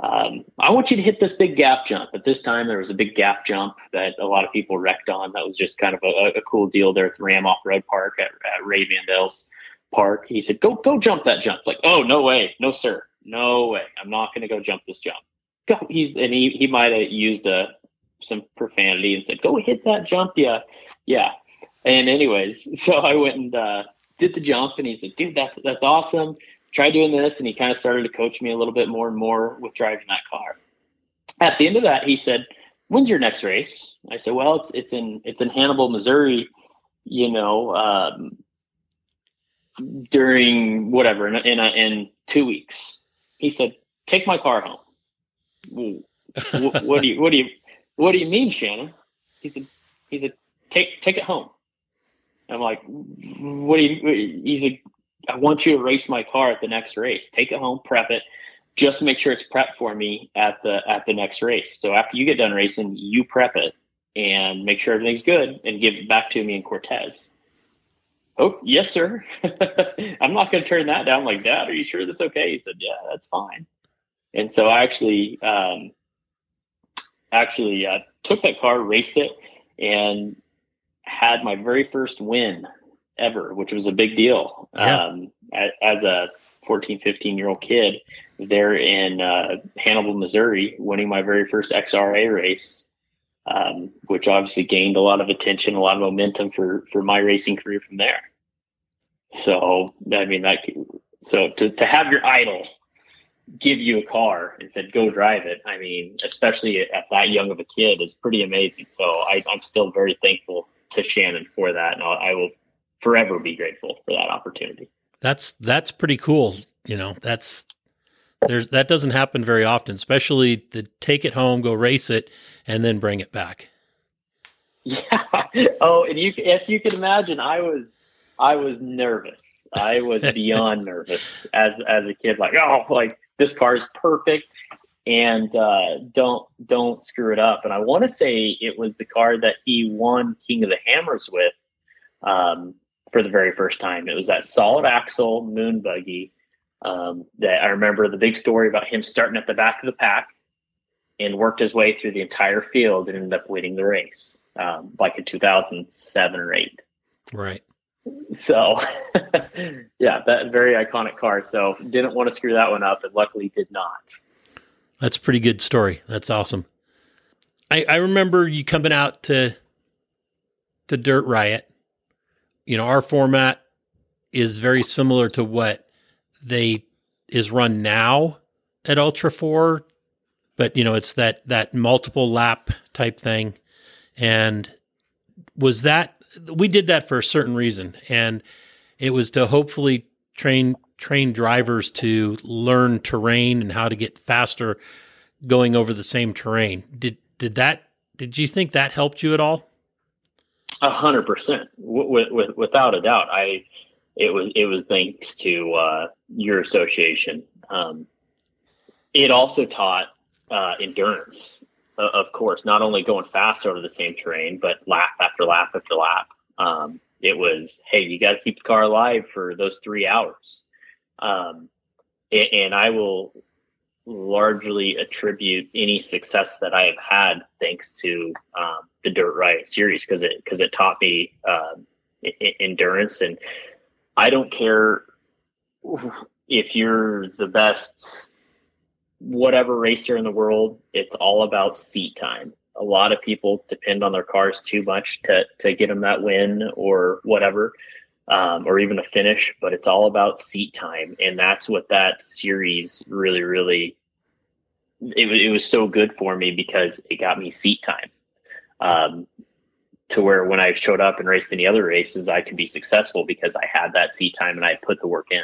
um, I want you to hit this big gap jump. At this time, there was a big gap jump that a lot of people wrecked on. That was just kind of a, a cool deal there at the Ram Off Road Park at, at Ray Vandel's park. He said, "Go, go jump that jump." Like, oh no way, no sir, no way. I'm not going to go jump this jump. Go. He's and he he might have used a uh, some profanity and said, "Go hit that jump." Yeah, yeah. And anyways, so I went and uh, did the jump, and he said, "Dude, that's that's awesome." Try doing this, and he kind of started to coach me a little bit more and more with driving that car. At the end of that, he said, "When's your next race?" I said, "Well, it's it's in it's in Hannibal, Missouri." You know, um, during whatever in in, in two weeks. He said, "Take my car home." what, what do you what do you what do you mean, Shannon? He said, he said, take take it home. I'm like, what do you? He said, I want you to race my car at the next race. Take it home, prep it, just make sure it's prepped for me at the at the next race. So after you get done racing, you prep it and make sure everything's good and give it back to me in Cortez. Oh, yes, sir. I'm not going to turn that down like that. Are you sure this okay? He said, yeah, that's fine. And so I actually, um, actually uh, took that car, raced it, and had my very first win ever, which was a big deal. Yeah. Um, as a 14, 15 year old kid there in uh, Hannibal, Missouri, winning my very first XRA race um, which obviously gained a lot of attention, a lot of momentum for for my racing career from there. So I mean, that so to to have your idol give you a car and said go drive it. I mean, especially at that young of a kid, is pretty amazing. So I, am still very thankful to Shannon for that, and I'll, I will forever be grateful for that opportunity. That's that's pretty cool. You know, that's there's that doesn't happen very often, especially the take it home, go race it, and then bring it back. Yeah. Oh, and you if you can imagine, I was I was nervous. I was beyond nervous as as a kid. Like, oh, like this car is perfect, and uh, don't don't screw it up. And I want to say it was the car that he won King of the Hammers with um, for the very first time. It was that solid axle moon buggy um, that I remember the big story about him starting at the back of the pack and worked his way through the entire field and ended up winning the race, um, like in 2007 or eight. Right. So, yeah, that very iconic car. So didn't want to screw that one up, and luckily did not. That's a pretty good story. That's awesome. I, I remember you coming out to to Dirt Riot. You know, our format is very similar to what they is run now at Ultra 4, but you know, it's that that multiple lap type thing. And was that we did that for a certain reason and it was to hopefully train train drivers to learn terrain and how to get faster going over the same terrain. Did did that did you think that helped you at all? A hundred percent, without a doubt. I it was it was thanks to uh, your association. Um, it also taught uh, endurance, uh, of course, not only going fast over the same terrain, but lap after lap after lap. Um, it was, hey, you got to keep the car alive for those three hours. Um, and, and I will largely attribute any success that I have had thanks to um, the Dirt Riot series because it because it taught me uh, endurance and I don't care if you're the best whatever racer in the world. It's all about seat time. A lot of people depend on their cars too much to to get them that win or whatever. um, or even a finish, but it's all about seat time, and that's what that series really, really. It, it was so good for me because it got me seat time, um, to where when I showed up and raced any other races, I could be successful because I had that seat time and I put the work in.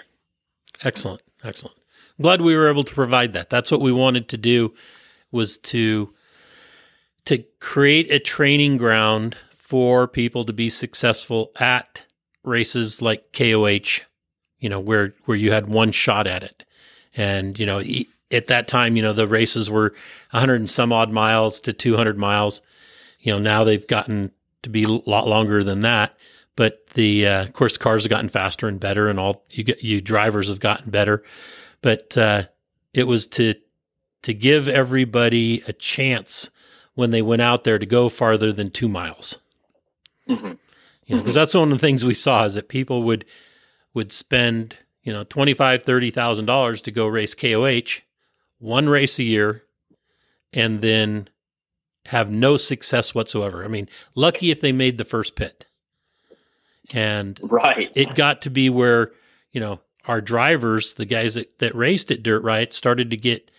Excellent, excellent. Glad we were able to provide that. That's what we wanted to do, was to to create a training ground for people to be successful at races like KOH, you know, where where you had one shot at it, and you know, at that time, you know, the races were 100 and some odd miles to 200 miles. You know, now they've gotten to be a lot longer than that. But the uh, of course, cars have gotten faster and better, and all you get, you drivers have gotten better. But uh, it was to to give everybody a chance when they went out there to go farther than two miles. Mm-hmm. You know, because that's one of the things we saw is that people would would spend you know twenty five thirty thousand dollars to go race KOH, one race a year, and then have no success whatsoever. I mean, lucky if they made the first pit. And right, it got to be where you know our drivers, the guys that, that raced at Dirt Riot, started to get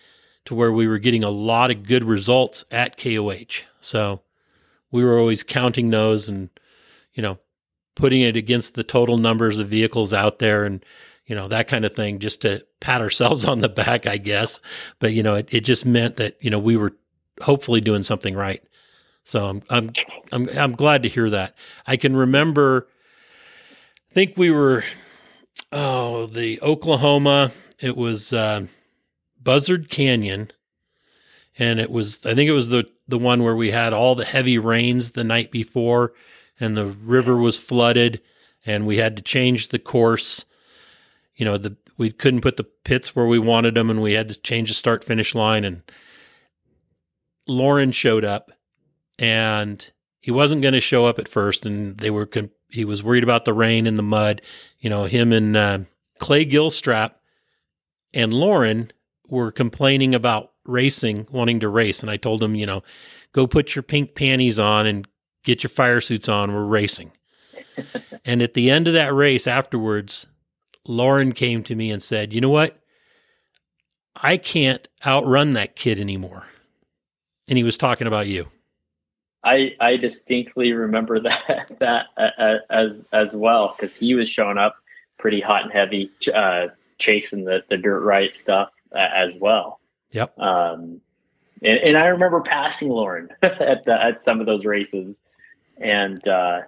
to where we were getting a lot of good results at KOH. So we were always counting those and you know putting it against the total numbers of vehicles out there and you know that kind of thing just to pat ourselves on the back i guess. But you know it, it just meant that you know we were hopefully doing something right. So i'm i'm i'm, I'm glad to hear that. I can remember i think we were oh the oklahoma it was uh, buzzard canyon and it was i think it was the the one where we had all the heavy rains the night before and the river was flooded and we had to change the course. You know, the we couldn't put the pits where we wanted them and we had to change the start finish line and Loren showed up and he wasn't going to show up at first and they were he was worried about the rain and the mud, you know, him and uh, Clay Gilstrap and Loren were complaining about racing, wanting to race and I told him, you know, go put your pink panties on and get your fire suits on. We're racing. and at the end of that race afterwards, Loren came to me and said, You know what? I can't outrun that kid anymore. And he was talking about you. I, I distinctly remember that that uh, uh as as well because he was showing up pretty hot and heavy, uh, chasing the, the Dirt Riot stuff uh, as well. Yep. Um, and, and I remember passing Loren at the, at some of those races and uh,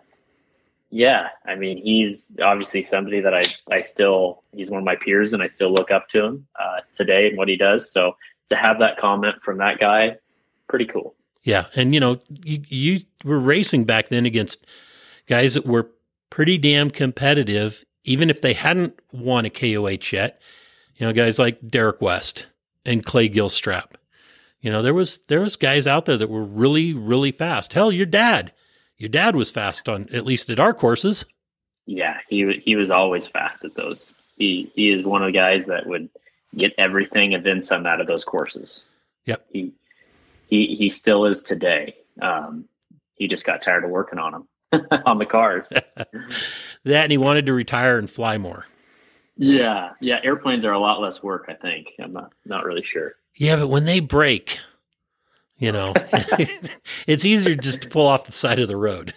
yeah, I mean, he's obviously somebody that I I still he's one of my peers, and I still look up to him uh, today and what he does. So to have that comment from that guy, pretty cool. Yeah, and you know, you, you were racing back then against guys that were pretty damn competitive, even if they hadn't won a KOH yet. You know, guys like Derek West and Clay Gilstrap. You know, there was there was guys out there that were really really fast. Hell, your dad your dad was fast on at least at our courses. Yeah, he he was always fast at those. He he is one of the guys that would get everything and then some out of those courses. Yep. He he he still is today. Um, he just got tired of working on them on the cars. that and he wanted to retire and fly more. Yeah, yeah. Airplanes are a lot less work. I think. I'm not not really sure. Yeah, but when they break, you know, it's easier just to pull off the side of the road.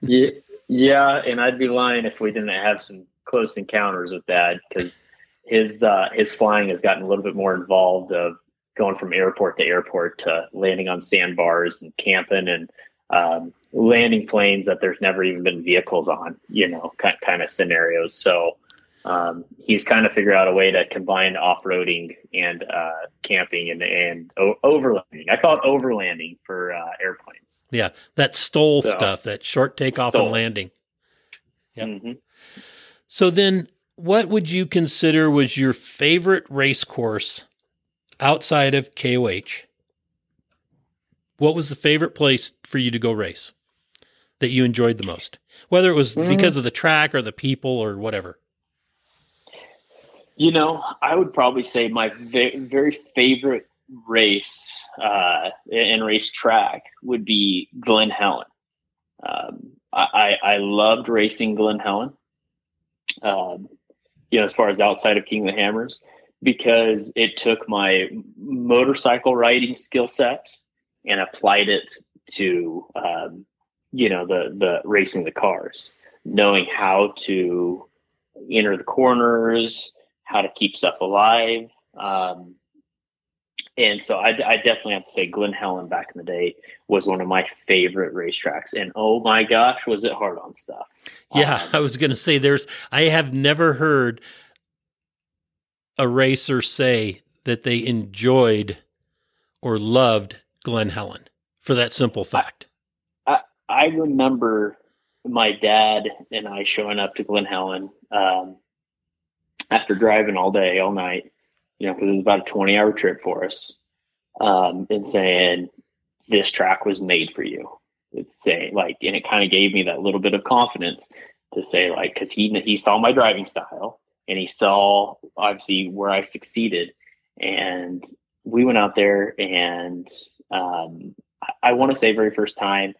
yeah, yeah, and I'd be lying if we didn't have some close encounters with that because his uh, his flying has gotten a little bit more involved of going from airport to airport to landing on sandbars and camping and um, landing planes that there's never even been vehicles on, you know, kind, kind of scenarios. So um, he's kind of figured out a way to combine off-roading and uh, camping and, and o- overlanding. I call it overlanding for uh, airplanes. Yeah, that stole so, stuff, that short takeoff STOL. and landing. Yep. Mm-hmm. So then, what would you consider was your favorite race course outside of KOH? What was the favorite place for you to go race that you enjoyed the most? Whether it was mm-hmm. because of the track or the people or whatever. You know, I would probably say my very, very favorite race uh, and race track would be Glen Helen. Um, I, I loved racing Glen Helen. um, you know, as far as outside of King of the Hammers, because it took my motorcycle riding skill set and applied it to, um, you know, the the racing the cars, knowing how to enter the corners, how to keep stuff alive. Um, and so I, I, definitely have to say Glen Helen back in the day was one of my favorite racetracks. And oh my gosh, was it hard on stuff. Yeah, um, I was going to say there's, I have never heard a racer say that they enjoyed or loved Glen Helen for that simple fact. I, I remember my dad and I showing up to Glen Helen um, after driving all day, all night you know, because it was about a 20 hour trip for us, um, and saying, this track was made for you. It's saying like, and it kind of gave me that little bit of confidence to say like, cause he, he saw my driving style and he saw obviously where I succeeded. And we went out there and, um, I, I want to say very first time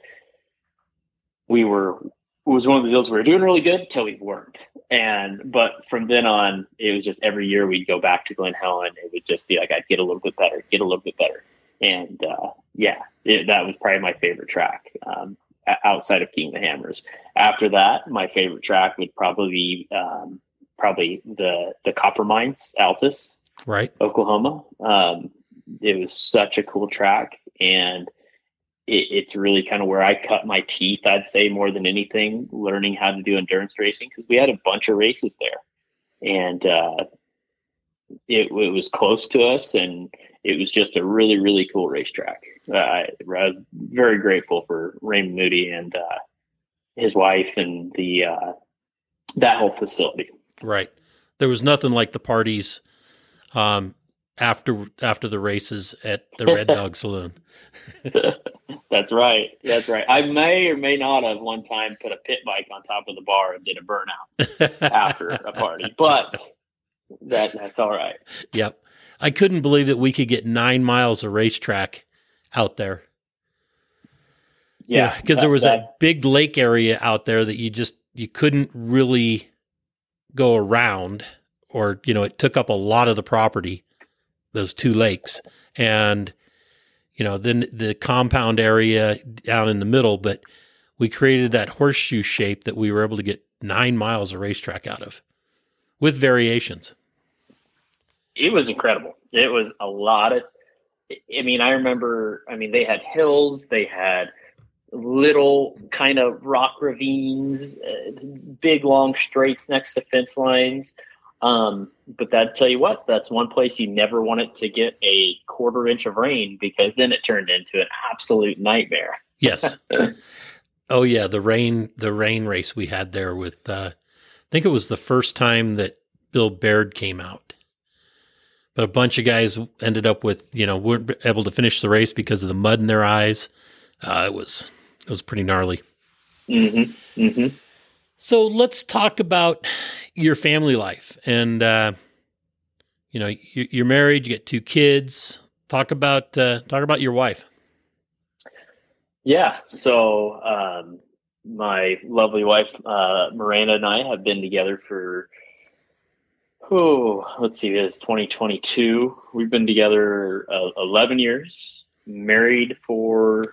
we were it was one of the deals we were doing really good until we weren't. And but from then on, it was just every year we'd go back to Glen Helen. It would just be like I'd get a little bit better, get a little bit better, and uh, yeah, it, that was probably my favorite track um, outside of King of the Hammers. After that, my favorite track would probably be um, probably the the Copper Mines, Altus, right, Oklahoma. Um, it was such a cool track, and it, it's really kind of where I cut my teeth, I'd say, more than anything, learning how to do endurance racing because we had a bunch of races there. And uh, it, it, was close to us, and it was just a really, really cool racetrack. Uh, I, I, was very grateful for Raymond Moody and uh, his wife and the uh, that whole facility. Right. There was nothing like the parties um, after after the races at the Red Dog Saloon. That's right. That's right. I may or may not have one time put a pit bike on top of the bar and did a burnout after a party, but that that's all right. Yep. I couldn't believe that we could get nine miles of racetrack out there. Yeah, because there was that, a big lake area out there that you just you couldn't really go around, or you know, it took up a lot of the property. Those two lakes, and you know, then the compound area down in the middle, but we created that horseshoe shape that we were able to get nine miles of racetrack out of with variations. It was incredible. It was a lot of, I mean, I remember, I mean, they had hills, they had little kind of rock ravines, uh, big long straights next to fence lines. Um, but that tell you what, that's one place you never wanted to get a quarter inch of rain because then it turned into an absolute nightmare. yes. Oh yeah, the rain the rain race we had there with uh, I think it was the first time that Bill Baird came out. But a bunch of guys ended up with, you know, weren't able to finish the race because of the mud in their eyes. Uh, it was it was pretty gnarly. Mm-hmm. Mm-hmm. So let's talk about your family life. And, uh, you know, you're married, you get two kids. Talk about, uh, talk about your wife. Yeah. So, um, my lovely wife, uh, Miranda and I have been together for, oh, let's see, this 2022. We've been together uh, 11 years, married for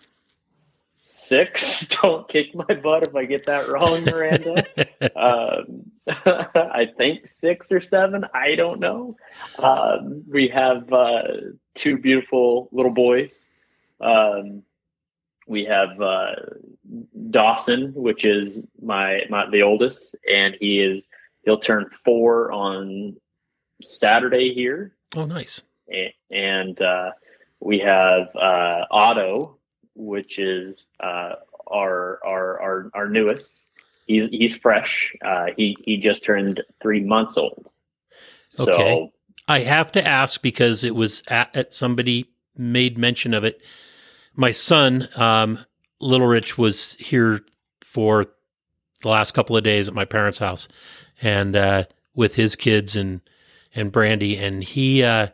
six. Don't kick my butt if I get that wrong, Miranda. um, I think six or seven. I don't know. Um, we have uh, two beautiful little boys. Um, we have uh, Dawson, which is my, my the oldest, and he is he'll turn four on Saturday here. Oh, nice. And, and uh, we have uh, Otto, which is uh, our, our our our newest. He's he's fresh. Uh, he he just turned three months old. So, okay. I have to ask because it was at, at somebody made mention of it. My son, um, Little Rich, was here for the last couple of days at my parents' house, and uh, with his kids and and Brandy, and he. Uh,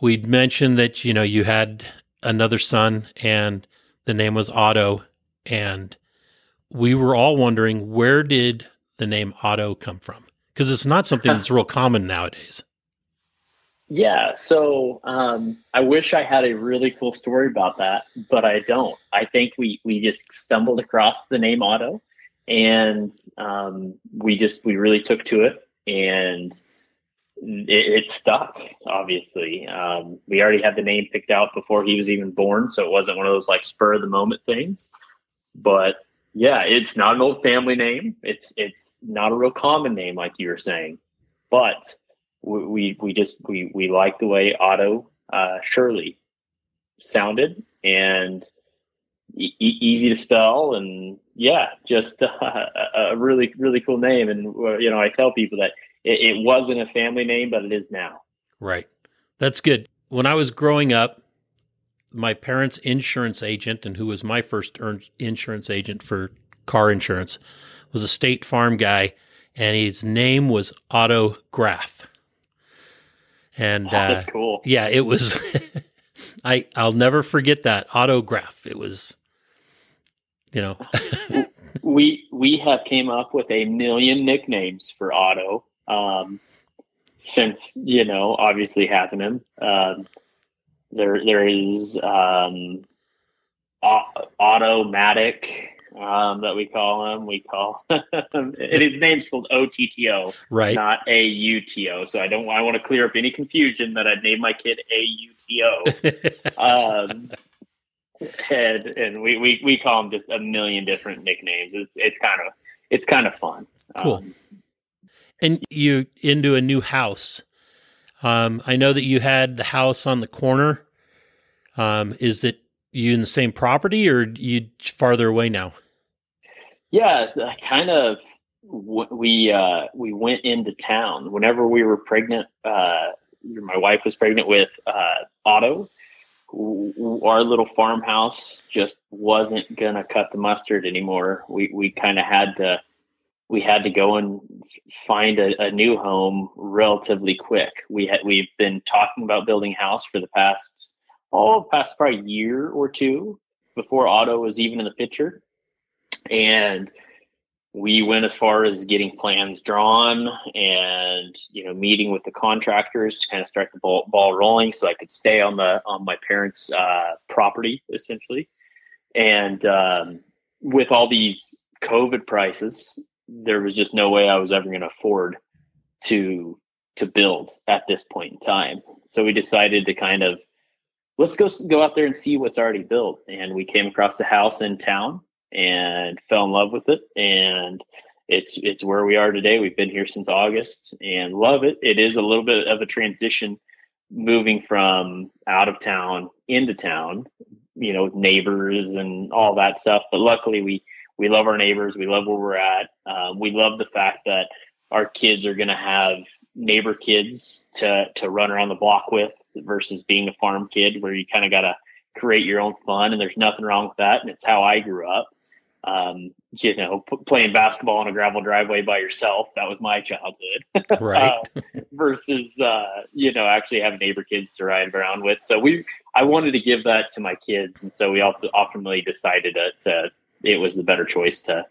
we'd mentioned that you know you had another son, and the name was Otto. And we were all wondering where did the name Otto come from? Because it's not something that's real common nowadays. Yeah, so um, I wish I had a really cool story about that, but I don't. I think we we just stumbled across the name Otto, and um, we just we really took to it, and it, it stuck. Obviously, um, we already had the name picked out before he was even born, so it wasn't one of those like spur of the moment things. But yeah, it's not an old family name. It's it's not a real common name like you were saying, but we we, we just we we like the way Otto uh, Shirley sounded and e- easy to spell and yeah, just uh, a really really cool name. And uh, you know, I tell people that it, it wasn't a family name, but it is now. Right, that's good. When I was growing up, my parents' insurance agent, and who was my first insurance agent for car insurance, was a State Farm guy, and his name was Otto Graf. And oh, that's uh, cool. Yeah, it was. I I'll never forget that autograph. It was, you know. we we have came up with a million nicknames for Otto. Um, since you know, obviously him. Um, there there is um, automatic um, that we call him. We call his name's called OTTO, right? Not AUTO. So I don't. I want to clear up any confusion that I'd name my kid AUTO. um, and and we, we we call him just a million different nicknames. It's it's kind of it's kind of fun. Cool. Um, and you into a new house. Um, I know that you had the house on the corner. Um, is it you in the same property or you farther away now? Yeah, kind of. We uh, we went into town whenever we were pregnant. Uh, my wife was pregnant with uh, Otto. Our little farmhouse just wasn't gonna cut the mustard anymore. We we kind of had to we had to go and find a, a, new home relatively quick. We had we've been talking about building a house for the past oh past probably year or two before Otto was even in the picture and we went as far as getting plans drawn and you know meeting with the contractors to kind of start the ball, ball rolling so i could stay on the on my parents uh, property essentially and um, with all these covid prices there was just no way i was ever going to afford to to build at this point in time so we decided to kind of let's go go out there and see what's already built and we came across a house in town and fell in love with it. And it's it's where we are today. We've been here since August and love it. It is a little bit of a transition moving from out of town into town, you know, neighbors and all that stuff. But luckily, we we love our neighbors. We love where we're at. Um, we love the fact that our kids are going to have neighbor kids to to run around the block with versus being a farm kid where you kind of got to create your own fun and there's nothing wrong with that and it's how I grew up um, you know, p- playing basketball on a gravel driveway by yourself. That was my childhood. Right. uh, versus, uh, you know, actually having neighbor kids to ride around with. So we, I wanted to give that to my kids. And so we ultimately decided that it was the better choice to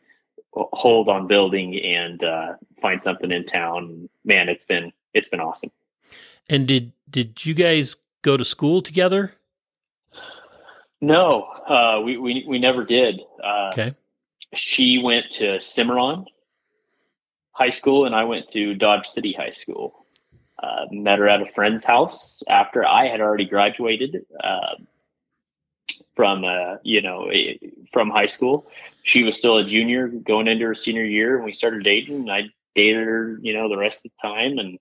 hold on building and uh, find something in town. Man, it's been, it's been awesome. And did, did you guys go to school together? No, uh, we, we, we never did. Uh, okay she went to Cimarron High School, and I went to Dodge City High School. Uh, met her at a friend's house after I had already graduated uh, from, uh, you know, from high school. She was still a junior going into her senior year, and we started dating. And I dated her, you know, the rest of the time, and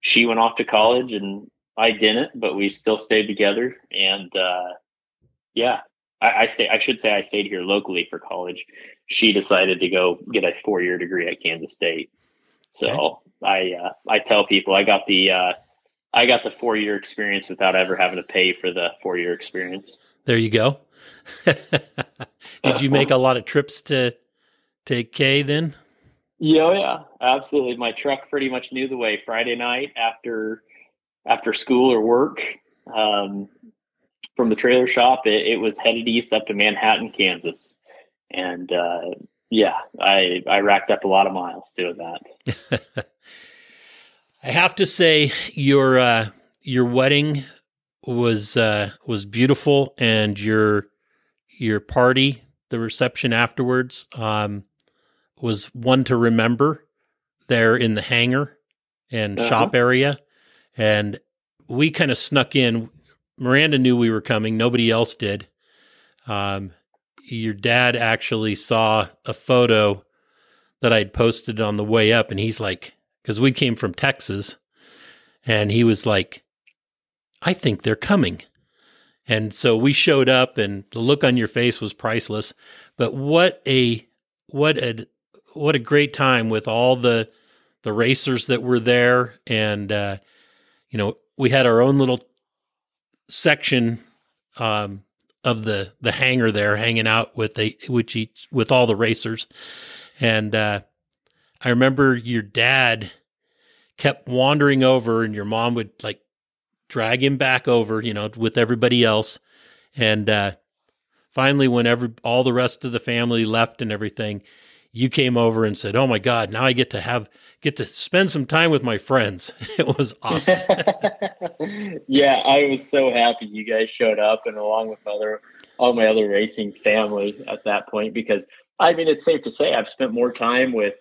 she went off to college, and I didn't, but we still stayed together. And uh, yeah, I, I stay. I should say I stayed here locally for college. She decided to go get a four year degree at Kansas State. So okay. I uh, I tell people I got the uh, I got the four year experience without ever having to pay for the four year experience. There you go. Did you make a lot of trips to to K then? Yeah, yeah, absolutely. My truck pretty much knew the way. Friday night after after school or work, um, from the trailer shop, it, it, was headed east up to Manhattan, Kansas. And uh, yeah, I I racked up a lot of miles doing that. I have to say your uh, your wedding was uh, was beautiful, and your your party, the reception afterwards, um, was one to remember. There in the hangar and uh-huh. shop area, and we kind of snuck in. Miranda knew we were coming; nobody else did. Um, your dad actually saw a photo that I'd posted on the way up, and he's like, because we came from Texas, and he was like, I think they're coming. And so we showed up and the look on your face was priceless. But what a what a what a great time with all the the racers that were there and uh you know, we had our own little section um of the the hangar there hanging out with the which each with all the racers. And uh I remember your dad kept wandering over and your mom would like drag him back over, you know, with everybody else. And uh, finally, whenever all the rest of the family left and everything, you came over and said, "Oh my God, now I get to have get to spend some time with my friends." It was awesome. yeah, I was so happy you guys showed up, and along with other all my other racing family at that point, because I mean, it's safe to say I've spent more time with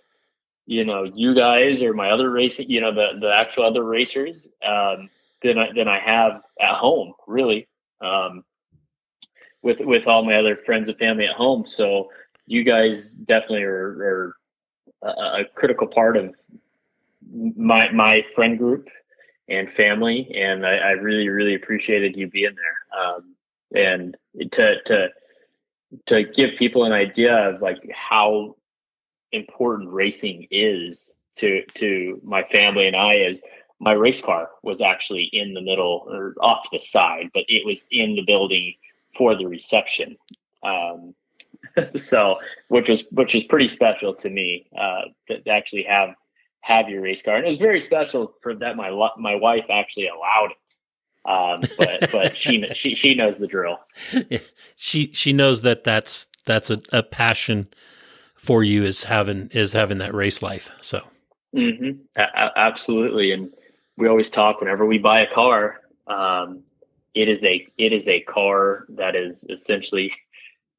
you know you guys or my other racing, you know, the the actual other racers um, than I than I have at home, really. Um, with with all my other friends and family at home, so you guys definitely are, are a, a, critical part of my my friend group and family, and I, I really really appreciated you being there. Um, and to to to give people an idea of like how important racing is to to my family and I is my race car was actually in the middle or off to the side, but it was in the building for the reception. Um, so, which was which was pretty special to me uh, to actually have have your race car, and it was very special for that my my wife actually allowed it. Um, but but she she she knows the drill. She she knows that that's that's a, a passion for you is having is having that race life. So. Mm-hmm. A- absolutely, and we always talk whenever we buy a car. Um, it is a it is a car that is essentially,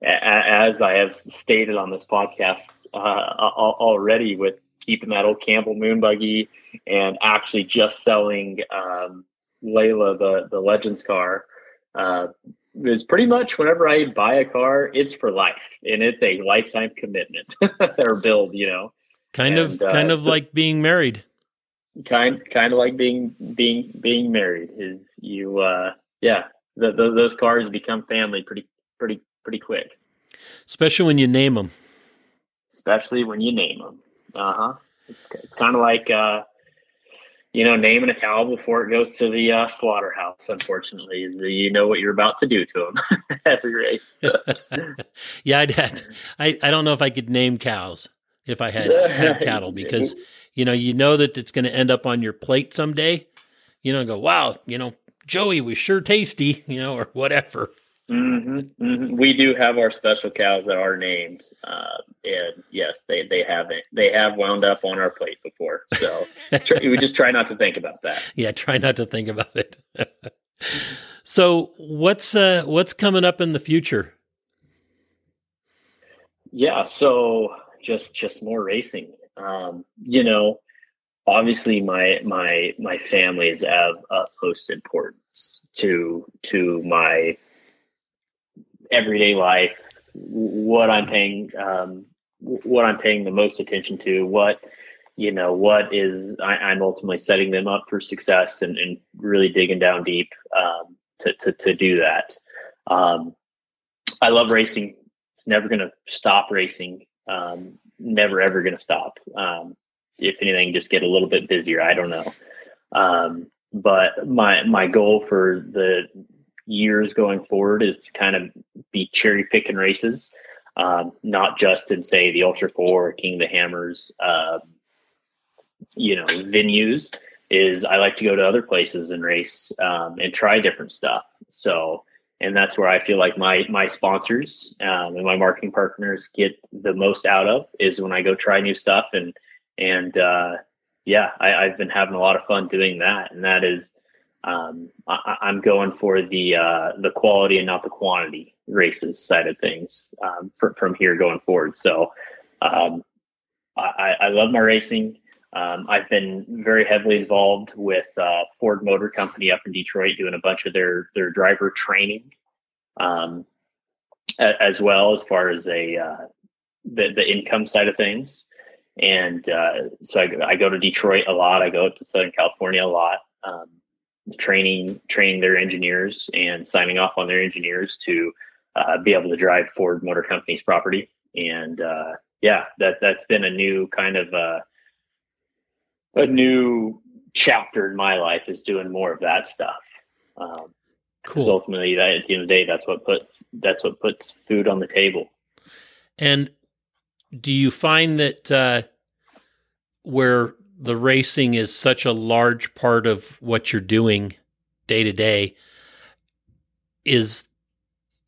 as I have stated on this podcast uh, already, with keeping that old Campbell Moon buggy and actually just selling um, Layla the the Legends car. Uh, is pretty much whenever I buy a car, it's for life and it's a lifetime commitment or build, you know. Kind and, of, kind uh, of so, like being married kind kind of like being being being married is you uh yeah the, the, those cars become family pretty pretty pretty quick. Especially when you name them especially when you name them uh-huh. It's, it's kind of like uh you know naming a cow before it goes to the uh, slaughterhouse unfortunately you know what you're about to do to them every race. Yeah i'd have I, I don't know if i could name cows if i had had cattle because you know, you know that it's going to end up on your plate someday. You know, go, wow, you know, Joey was sure tasty, you know, or whatever. Mm-hmm, mm-hmm. We do have our special cows that are named, uh, and yes, they they haven't they have wound up on our plate before. So we just try not to think about that. Yeah, try not to think about it. so what's uh, what's coming up in the future? Yeah, so just just more racing. Um, you know, obviously my my my family is of utmost importance to to my everyday life. What I'm paying um, what I'm paying the most attention to, what you know, what is I, am ultimately setting them up for success and, and really digging down deep um, to, to to do that. Um, I love racing. It's never going to stop racing. Um, never ever going to stop. Um, if anything, just get a little bit busier. I don't know. Um, but my my goal for the years going forward is to kind of be cherry picking races, um, not just in say the Ultra Four, King of the Hammers, uh, you know, venues. Is I like to go to other places and race um, and try different stuff. So and that's where I feel like my my sponsors um, and my marketing partners get the most out of is when I go try new stuff and and uh, yeah, I, have been having a lot of fun doing that, and that is um, I, am going for the uh, the quality and not the quantity races side of things um, for, from here going forward. So um, I, I, love my racing. Um, I've been very heavily involved with uh, Ford Motor Company up in Detroit, doing a bunch of their their driver training, um, as well as far as a uh, the the income side of things. And uh, so I, I, go to Detroit a lot. I go up to Southern California a lot, um, training training their engineers and signing off on their engineers to uh, be able to drive Ford Motor Company's property. And uh, yeah, that that's been a new kind of uh, a new chapter in my life is doing more of that stuff. Um, cool. Ultimately, that, at the end of the day, that's what put that's what puts food on the table. And do you find that uh, where the racing is such a large part of what you're doing day to day is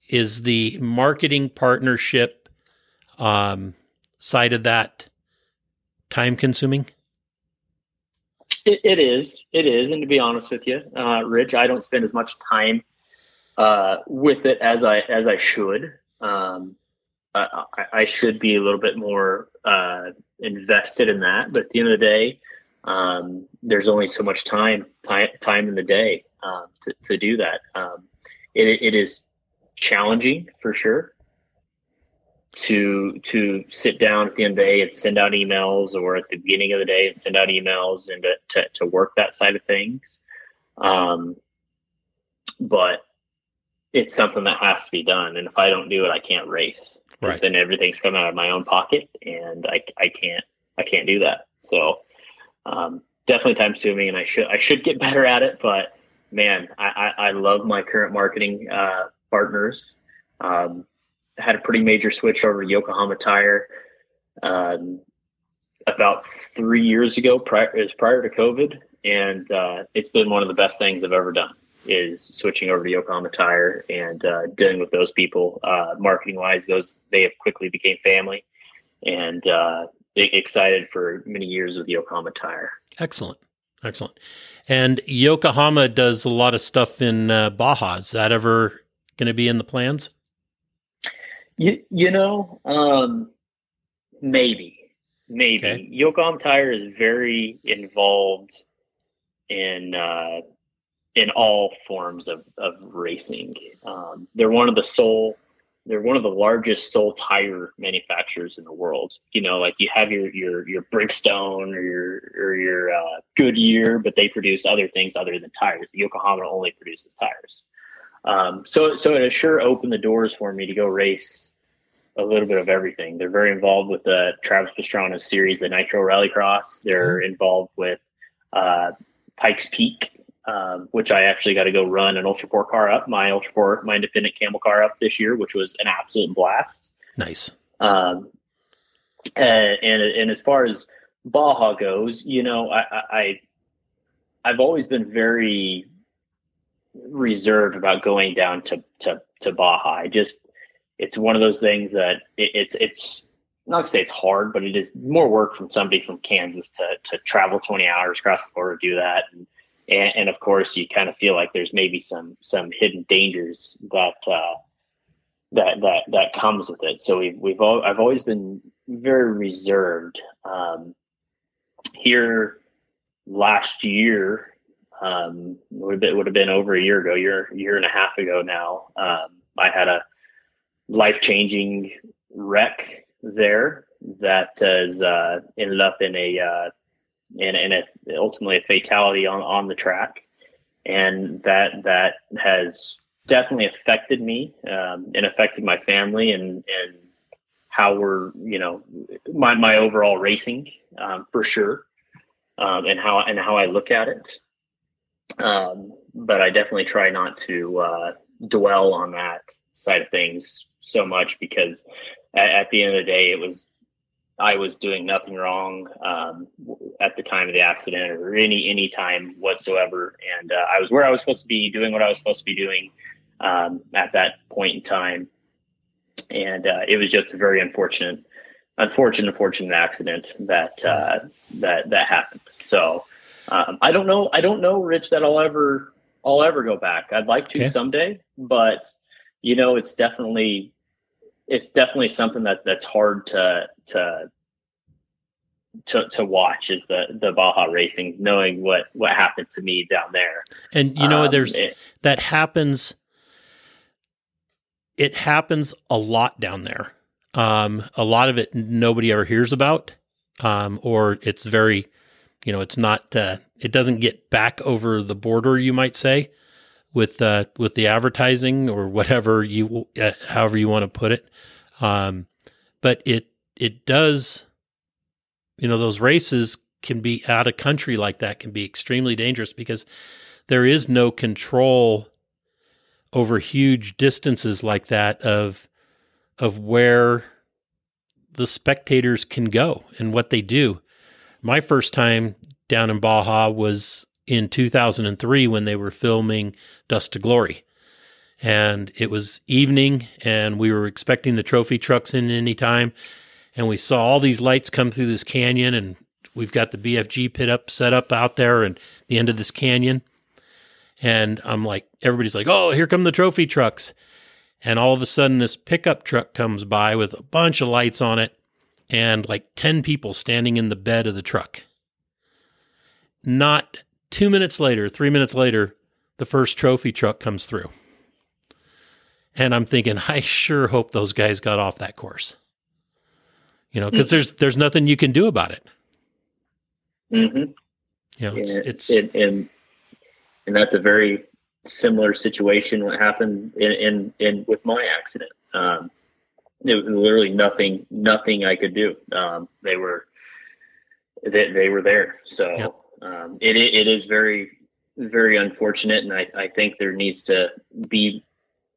is the marketing partnership um, side of that time consuming? It, it is. It is. And to be honest with you, uh, Rich, I don't spend as much time uh, with it as I as I should. Um, I, I, should be a little bit more uh, invested in that. But at the end of the day, um, there's only so much time time time in the day um, to to do that. Um, it, it is challenging for sure to to sit down at the end of the day and send out emails or at the beginning of the day and send out emails and to, to, to work that side of things. Um, but it's something that has to be done. And if I don't do it, I can't race. Right. Then everything's coming out of my own pocket and I, I can't, I can't do that. So, um, definitely time consuming and I should, I should get better at it, but man, I, I, I love my current marketing, uh, partners. Um, had a pretty major switch over to Yokohama Tire um, about three years ago. Prior, was prior to COVID, and uh, it's been one of the best things I've ever done. Is switching over to Yokohama Tire and uh, dealing with those people, uh, marketing wise. Those they have quickly became family, and uh, excited for many years with Yokohama Tire. Excellent. Excellent. And Yokohama does a lot of stuff in uh, Baja. Is that ever going to be in the plans? You you know, um, maybe maybe okay. Yokohama Tire is very involved in uh, in all forms of of racing. Um, they're one of the sole they're one of the largest sole tire manufacturers in the world. You know, like you have your your your Bridgestone or your or your uh, Goodyear, but they produce other things other than tires. Yokohama only produces tires. Um, so, so it has sure opened the doors for me to go race a little bit of everything. They're very involved with the Travis Pastrana series, the Nitro Rallycross. They're mm-hmm. involved with uh, Pikes Peak, um, which I actually got to go run an Ultra 4 car up, my Ultra 4, my independent camel car up this year, which was an absolute blast. Nice. Um, and, and, and as far as Baja goes, you know, I, I I've always been very reserved about going down to to to Baja. I just it's one of those things that it, it's it's not to say it's hard, but it is more work from somebody from Kansas to to travel 20 hours across the border to do that. And, and, and of course, you kind of feel like there's maybe some some hidden dangers that uh, that that that comes with it. So we've we've all, I've always been very reserved. Um, here last year, um, would have been, would have been over a year ago, year year and a half ago now. Um, I had a life changing wreck there that has uh, ended up in a uh, in, in a ultimately a fatality on on the track, and that that has definitely affected me um, and affected my family and and how we're you know my my overall racing um, for sure, um, and how and how I look at it. Um, but I definitely try not to uh, dwell on that side of things so much because at, at, the end of the day, it was I was doing nothing wrong um, at the time of the accident or any any time whatsoever, and uh, I was where I was supposed to be, doing what I was supposed to be doing, um, at that point in time, and uh, it was just a very unfortunate, unfortunate, unfortunate accident that uh, that that happened. So um, I don't know. I don't know, Rich, that I'll ever I'll ever go back. I'd like to okay. someday, but you know, it's definitely it's definitely something that that's hard to to to to watch is the the Baja racing, knowing what what happened to me down there. And you know, um, there's it, that happens. It happens a lot down there. Um, a lot of it nobody ever hears about, um, or it's very, you know, it's not. Uh, it doesn't get back over the border, you might say, with uh, with the advertising or whatever you, uh, however you want to put it. Um, but it it does, you know, those races can be out of country like that can be extremely dangerous because there is no control over huge distances like that of of where the spectators can go and what they do. My first time down in Baja was in 2003 when they were filming Dust to Glory. And it was evening and we were expecting the trophy trucks in any time. And we saw all these lights come through this canyon and we've got the BFG pit up set up out there and the end of this canyon. And I'm like everybody's like oh here come the trophy trucks. And all of a sudden this pickup truck comes by with a bunch of lights on it and like 10 people standing in the bed of the truck not 2 minutes later 3 minutes later the first trophy truck comes through and I'm thinking, I sure hope those guys got off that course. You know, because mm-hmm. there's there's nothing you can do about it. Mm-hmm. You know, it's, and, it's and, and, and that's a very similar situation. What happened in in, in with my accident? Um, it was literally nothing nothing I could do. Um, they were they, they were there. So yep. um, it it is very very unfortunate, and I, I think there needs to be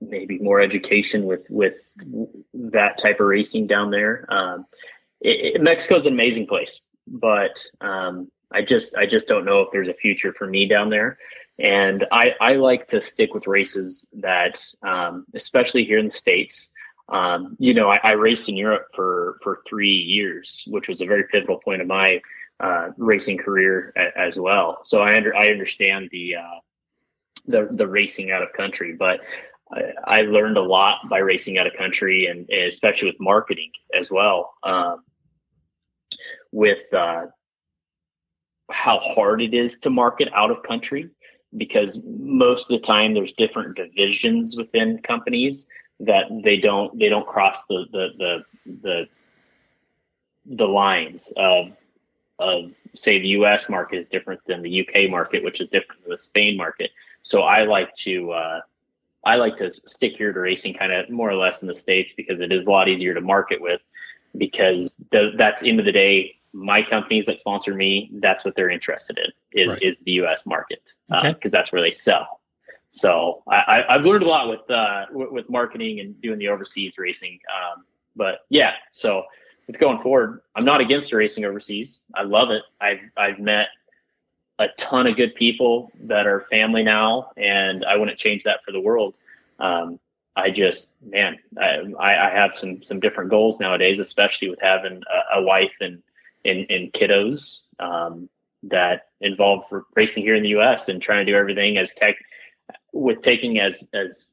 maybe more education with with that type of racing down there. Um, it, it, Mexico's an amazing place, but um, I just I just don't know if there's a future for me down there. And I, I like to stick with races that, um, especially here in the states. Um, you know, I, I, raced in Europe for for three years, which was a very pivotal point of my uh, racing career a, as well. So I under I understand the uh, the the racing out of country, but I, learned a lot by racing out of country and, and especially with marketing as well. Um, with uh, how hard it is to market out of country because most of the time there's different divisions within companies that they don't they don't cross the the the the, the lines of of say the US market is different than the UK market, which is different than the Spain market. So I like to uh, I like to stick here to racing kind of more or less in the States because it is a lot easier to market with because the, that's end of the day, my companies that sponsor me, that's what they're interested in is, right. is the U.S. market because uh, okay. uh, that's where they sell. So I, have learned a lot with, uh, with, marketing and doing the overseas racing. Um, but yeah, so with going forward, I'm not against racing overseas. I love it. I've I've met a ton of good people that are family now, and I wouldn't change that for the world. Um, I just, man, I, I have some some different goals nowadays, especially with having a, a wife and and, and kiddos um, that involve racing here in the U.S. and trying to do everything as tech with taking as as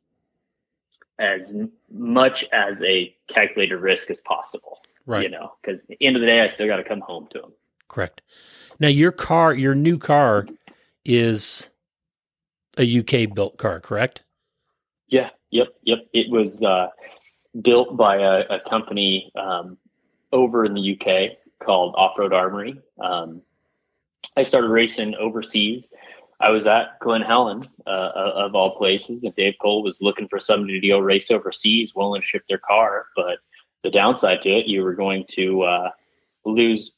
as much as a calculated risk as possible. Right. You know, because the end of the day, I still got to come home to them. Correct. Now your car, your new car, is a UK built car, correct? Yeah. Yep. Yep. It was uh, built by a, a company um, over in the UK called Off Road Armory. Um, I started racing overseas. I was at Glen Helen, uh, of all places, and Dave Cole was looking for somebody to go race overseas, willing to ship their car. But the downside to it, you were going to uh, lose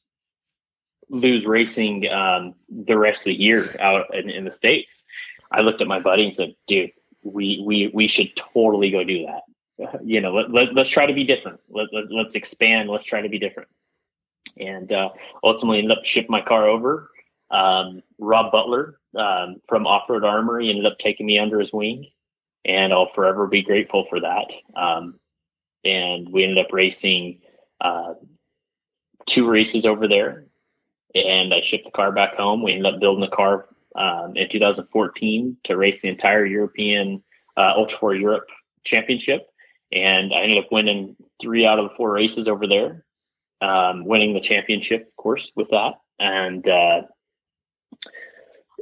lose racing um, the rest of the year out in, in, the states. I looked at my buddy and said, "Dude, we we we should totally go do that. You know, let, let, us try to be different. Let, let, us expand. Let's try to be different." And uh, ultimately, ended up shipping my car over. Um, Rob Butler um, from Off Road Armory ended up taking me under his wing, and I'll forever be grateful for that. Um, and we ended up racing uh, two races over there, and I shipped the car back home. We ended up building the car um, in 2014 to race the entire European uh, Ultra 4 Europe Championship, and I ended up winning three out of the four races over there, um, winning the championship, of course, with that, and uh,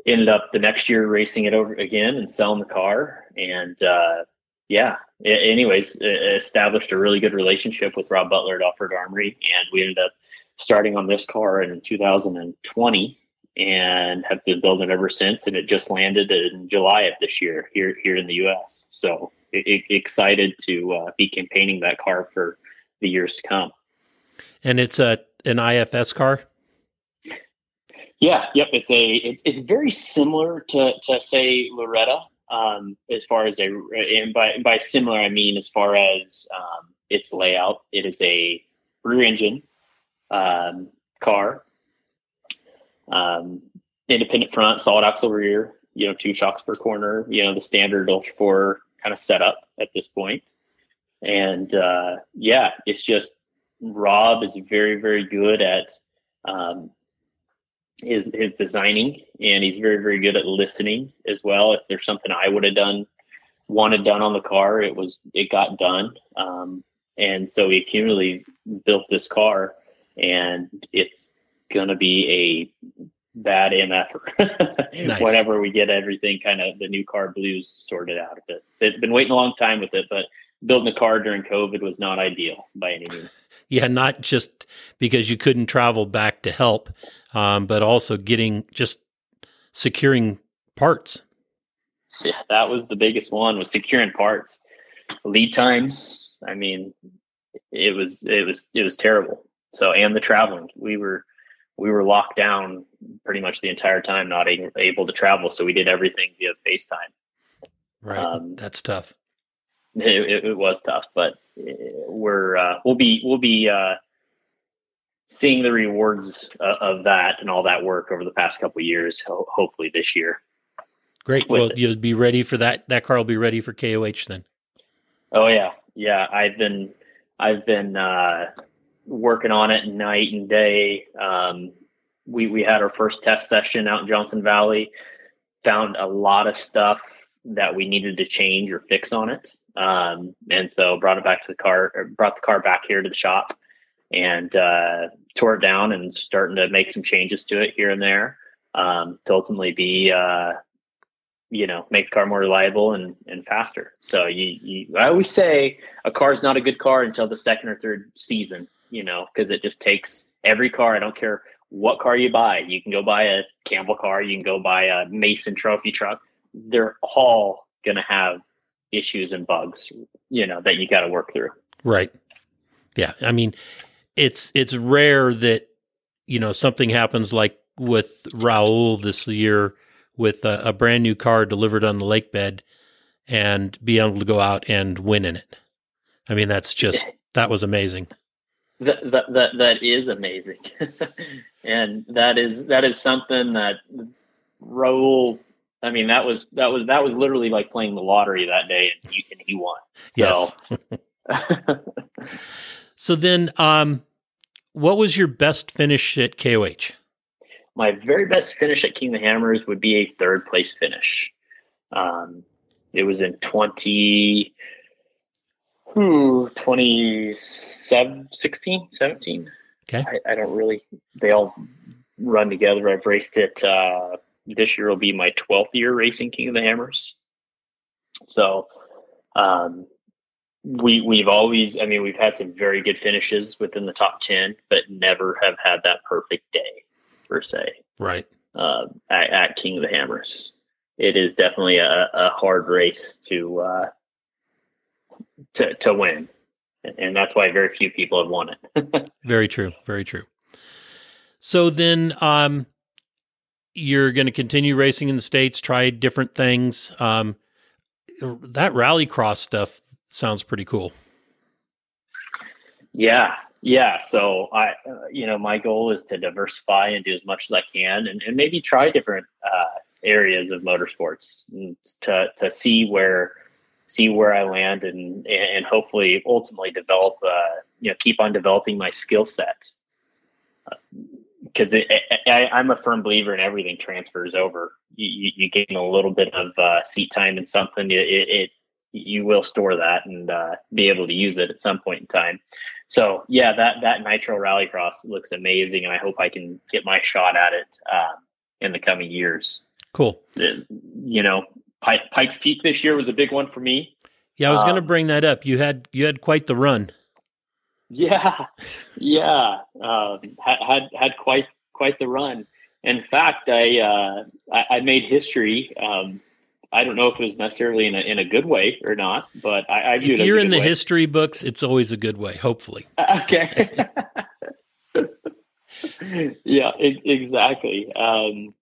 ended up the next year racing it over again and selling the car, and uh, yeah. Anyways, established a really good relationship with Rob Butler at Offroad Armory, and we ended up starting on this car in 2020 and have been building ever since. And it just landed in July of this year here here in the U.S. So it, excited to uh, be campaigning that car for the years to come. And it's a an IFS car. Yeah, yep. It's a it's, it's very similar to to say Loretta um, as far as a and by by similar I mean as far as um, its layout. It is a rear engine um, car, um, independent front, solid axle rear. You know, two shocks per corner. You know, the standard Ultra Four kind of setup at this point. And uh, yeah, it's just Rob is very very good at um, his his designing, and he's very very good at listening as well. If there's something I would have done, wanted done on the car, it was it got done. Um, and so he cumulatively built this car, and it's gonna be a bad MF nice. whenever we get everything kind of the new car blues sorted out of it. It's been waiting a long time with it, but building a car during COVID was not ideal by any means. Yeah, not just because you couldn't travel back to help, um, but also getting just securing parts. Yeah, that was the biggest one was securing parts. Lead times. I mean, it was it was it was terrible. So and the traveling, we were we were locked down pretty much the entire time, not able to travel. So we did everything via FaceTime. Right, um, that's tough it, it, was tough, but uh, we're uh, we'll be we'll be uh, seeing the rewards uh, of that and all that work over the past couple years. Ho- hopefully this year. Great. Well, it. you'll be ready for that. That car will be ready for KOH then. Oh yeah, yeah. I've been I've been uh, working on it night and day. Um, we we had our first test session out in Johnson Valley. Found a lot of stuff that we needed to change or fix on it. Um, and so brought it back to the car, brought the car back here to the shop and uh, tore it down and starting to make some changes to it here and there um, to ultimately be, uh, you know, make the car more reliable and, and faster. So you, you, I always say a car is not a good car until the second or third season, you know, because it just takes every car. I don't care what car you buy. You can go buy a Campbell car. You can go buy a Mason trophy truck. They're all going to have issues and bugs, you know, that you got to work through. Right. Yeah. I mean, it's it's rare that you know something happens like with Raul this year with a, a brand new car delivered on the lake bed and be able to go out and win in it. I mean, that's just that was amazing. That that that, that is amazing, and that is that is something that Raul I mean, that was that was that was literally like playing the lottery that day, and he, and he won. Yes. so then, um, what was your best finish at KOH? My very best finish at King of the Hammers would be a third place finish. Um, it was in 20, hmm, 2016, 17. Okay. I, I, don't really, they all run together. I've raced it uh, this year will be my 12th year racing King of the Hammers. So, um, we we've always, I mean, we've had some very good finishes within the top 10, but never have had that perfect day per se. Right. Uh, at, at, King of the Hammers, it is definitely a, a hard race to uh, to to win, and that's why very few people have won it. very true. Very true. So then, um, you're going to continue racing in the states, try different things. Um, that rallycross stuff sounds pretty cool. Yeah, yeah. So I, uh, you know, my goal is to diversify and do as much as I can, and, and maybe try different uh, areas of motorsports to to see where see where I land and and hopefully ultimately develop uh, you know keep on developing my skill set because I'm a firm believer in everything transfers over. You, you, gain a little bit of uh, seat time in something, it, it, you will store that and uh, be able to use it at some point in time. So yeah, that that Nitro Rallycross looks amazing, and I hope I can get my shot at it uh, in the coming years. Cool. You know, Pikes Peak this year was a big one for me. Yeah, I was um, going to bring that up. You had you had quite the run. Yeah, yeah, um, had had quite quite the run. In fact, I uh, I, I, made history. Um, I don't know if it was necessarily in a in a good way or not, but I, I viewed if you're in the way. history books, it's always a good way. Hopefully, okay. yeah, exactly. Um,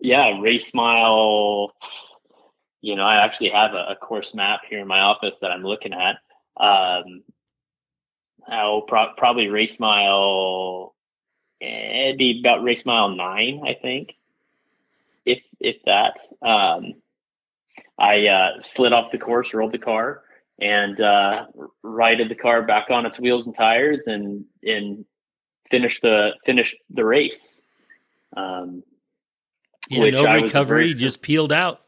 yeah, race mile. You know, I actually have a, a, course map here in my office that I'm looking at. Um, oh, pro- probably race mile. Eh, it'd be about race mile nine, I think, if if that. Um, I uh, slid off the course, rolled the car, and uh, righted the car back on its wheels and tires, and and finished the finished the race. Um, yeah, no recovery, just peeled out.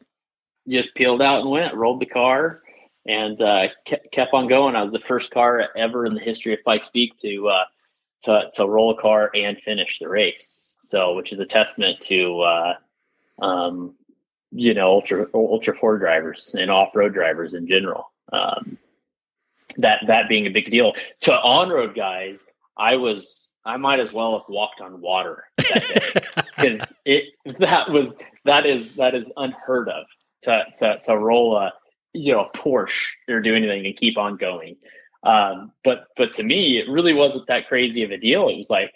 Just peeled out and went. Rolled the car, and uh, kept, kept on going. I was the first car ever in the history of Pikes Peak to uh, to to roll a car and finish the race. So, which is a testament to uh, um, you know ultra ultra four drivers and off road drivers in general. Um, that that being a big deal to on road guys. I was I might as well have walked on water that day because it that was that is that is unheard of to to, to roll a you know, Porsche or do anything and keep on going. Um, but but to me, it really wasn't that crazy of a deal. It was like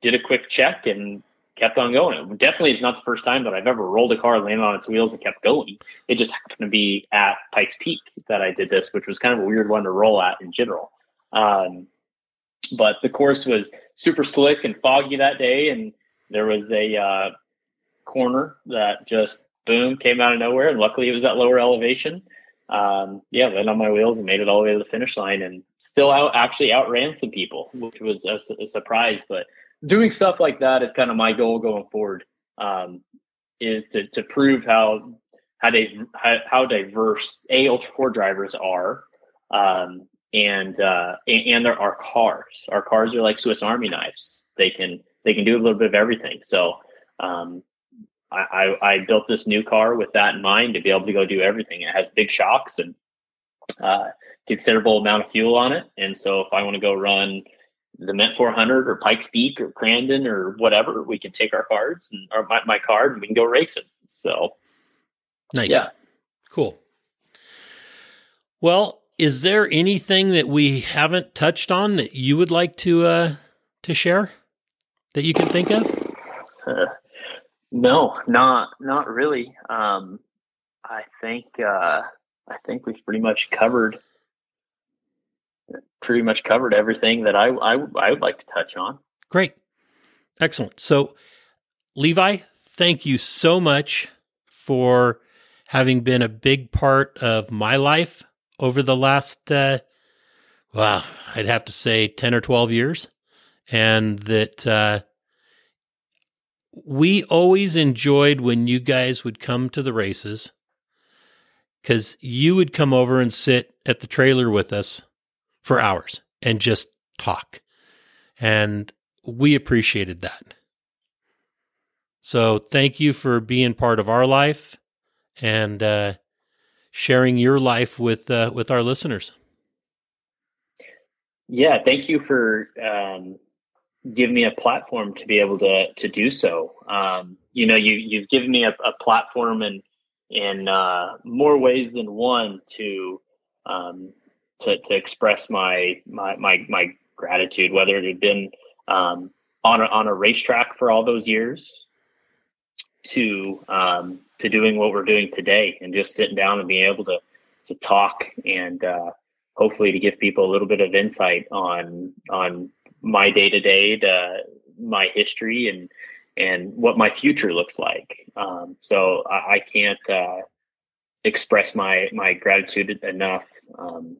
did a quick check and kept on going. Definitely, it's not the first time that I've ever rolled a car, landed on its wheels, and kept going. It just happened to be at Pikes Peak that I did this, which was kind of a weird one to roll at in general. Um, but the course was super slick and foggy that day, and there was a uh, corner that just boom came out of nowhere, and luckily it was at lower elevation um, yeah, landed on my wheels and made it all the way to the finish line and still out actually outran some people, which was a, a surprise. But doing stuff like that is kind of my goal going forward. Um, is to, to prove how how they how, how diverse a ultra drivers are, um, and uh, and, and there are cars. Our cars are like Swiss Army knives. They can they can do a little bit of everything. So um, I, I, built this new car with that in mind to be able to go do everything. It has big shocks and uh, considerable amount of fuel on it. And so if I want to go run the Mint 400 or Pikes Peak or Crandon or whatever, we can take our cards and or my, my card and we can go racing. So nice. Yeah. Cool. Well, is there anything that we haven't touched on that you would like to uh, to share that you can think of? Uh, no, not not really. Um, I think uh, I think we've pretty much covered pretty much covered everything that I, I I would like to touch on. Great, excellent. So, Levi, thank you so much for having been a big part of my life over the last uh, well, I'd have to say ten or twelve years, and that. Uh, we always enjoyed when you guys would come to the races because you would come over and sit at the trailer with us for hours and just talk. And we appreciated that. So thank you for being part of our life and uh, sharing your life with uh, with our listeners. Yeah, thank you for um, give me a platform to be able to to do so. Um, you know, you you've given me a, a platform in in uh, more ways than one to um, to to express my my my my gratitude, whether it had been um, on a, on a racetrack for all those years, to um, to doing what we're doing today, and just sitting down and being able to to talk and uh, hopefully to give people a little bit of insight on on my day to day to my history and and what my future looks like. Um, so I, I can't. Uh, express my my gratitude enough um,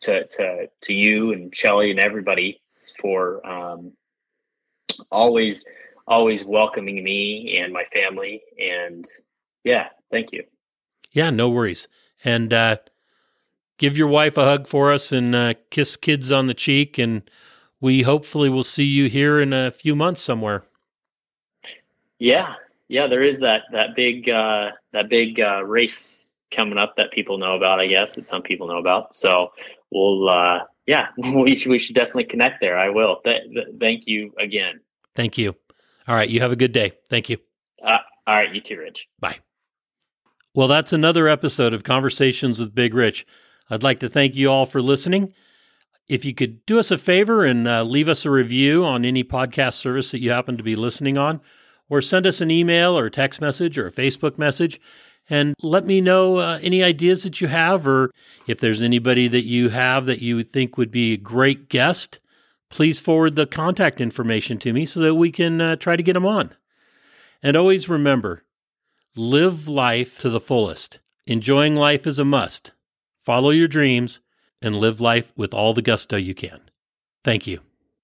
to to to you and Shelly and everybody for um, always always welcoming me and my family and yeah thank you yeah no worries and uh, give your wife a hug for us and uh, kiss kids on the cheek and we hopefully will see you here in a few months somewhere. Yeah. Yeah there is that that big uh, that big uh, race coming up that people know about i guess that some people know about. So we'll uh, yeah we should, we should definitely connect there. I will. Th- th- thank you again. Thank you. All right you have a good day. Thank you. Uh, all right you too rich. Bye. Well that's another episode of conversations with big rich. I'd like to thank you all for listening if you could do us a favor and uh, leave us a review on any podcast service that you happen to be listening on or send us an email or text message or a facebook message and let me know uh, any ideas that you have, or if there's anybody that you have that you think would be a great guest, please forward the contact information to me so that we can uh, try to get them on. And always remember live life to the fullest. Enjoying life is a must. Follow your dreams and live life with all the gusto you can. Thank you.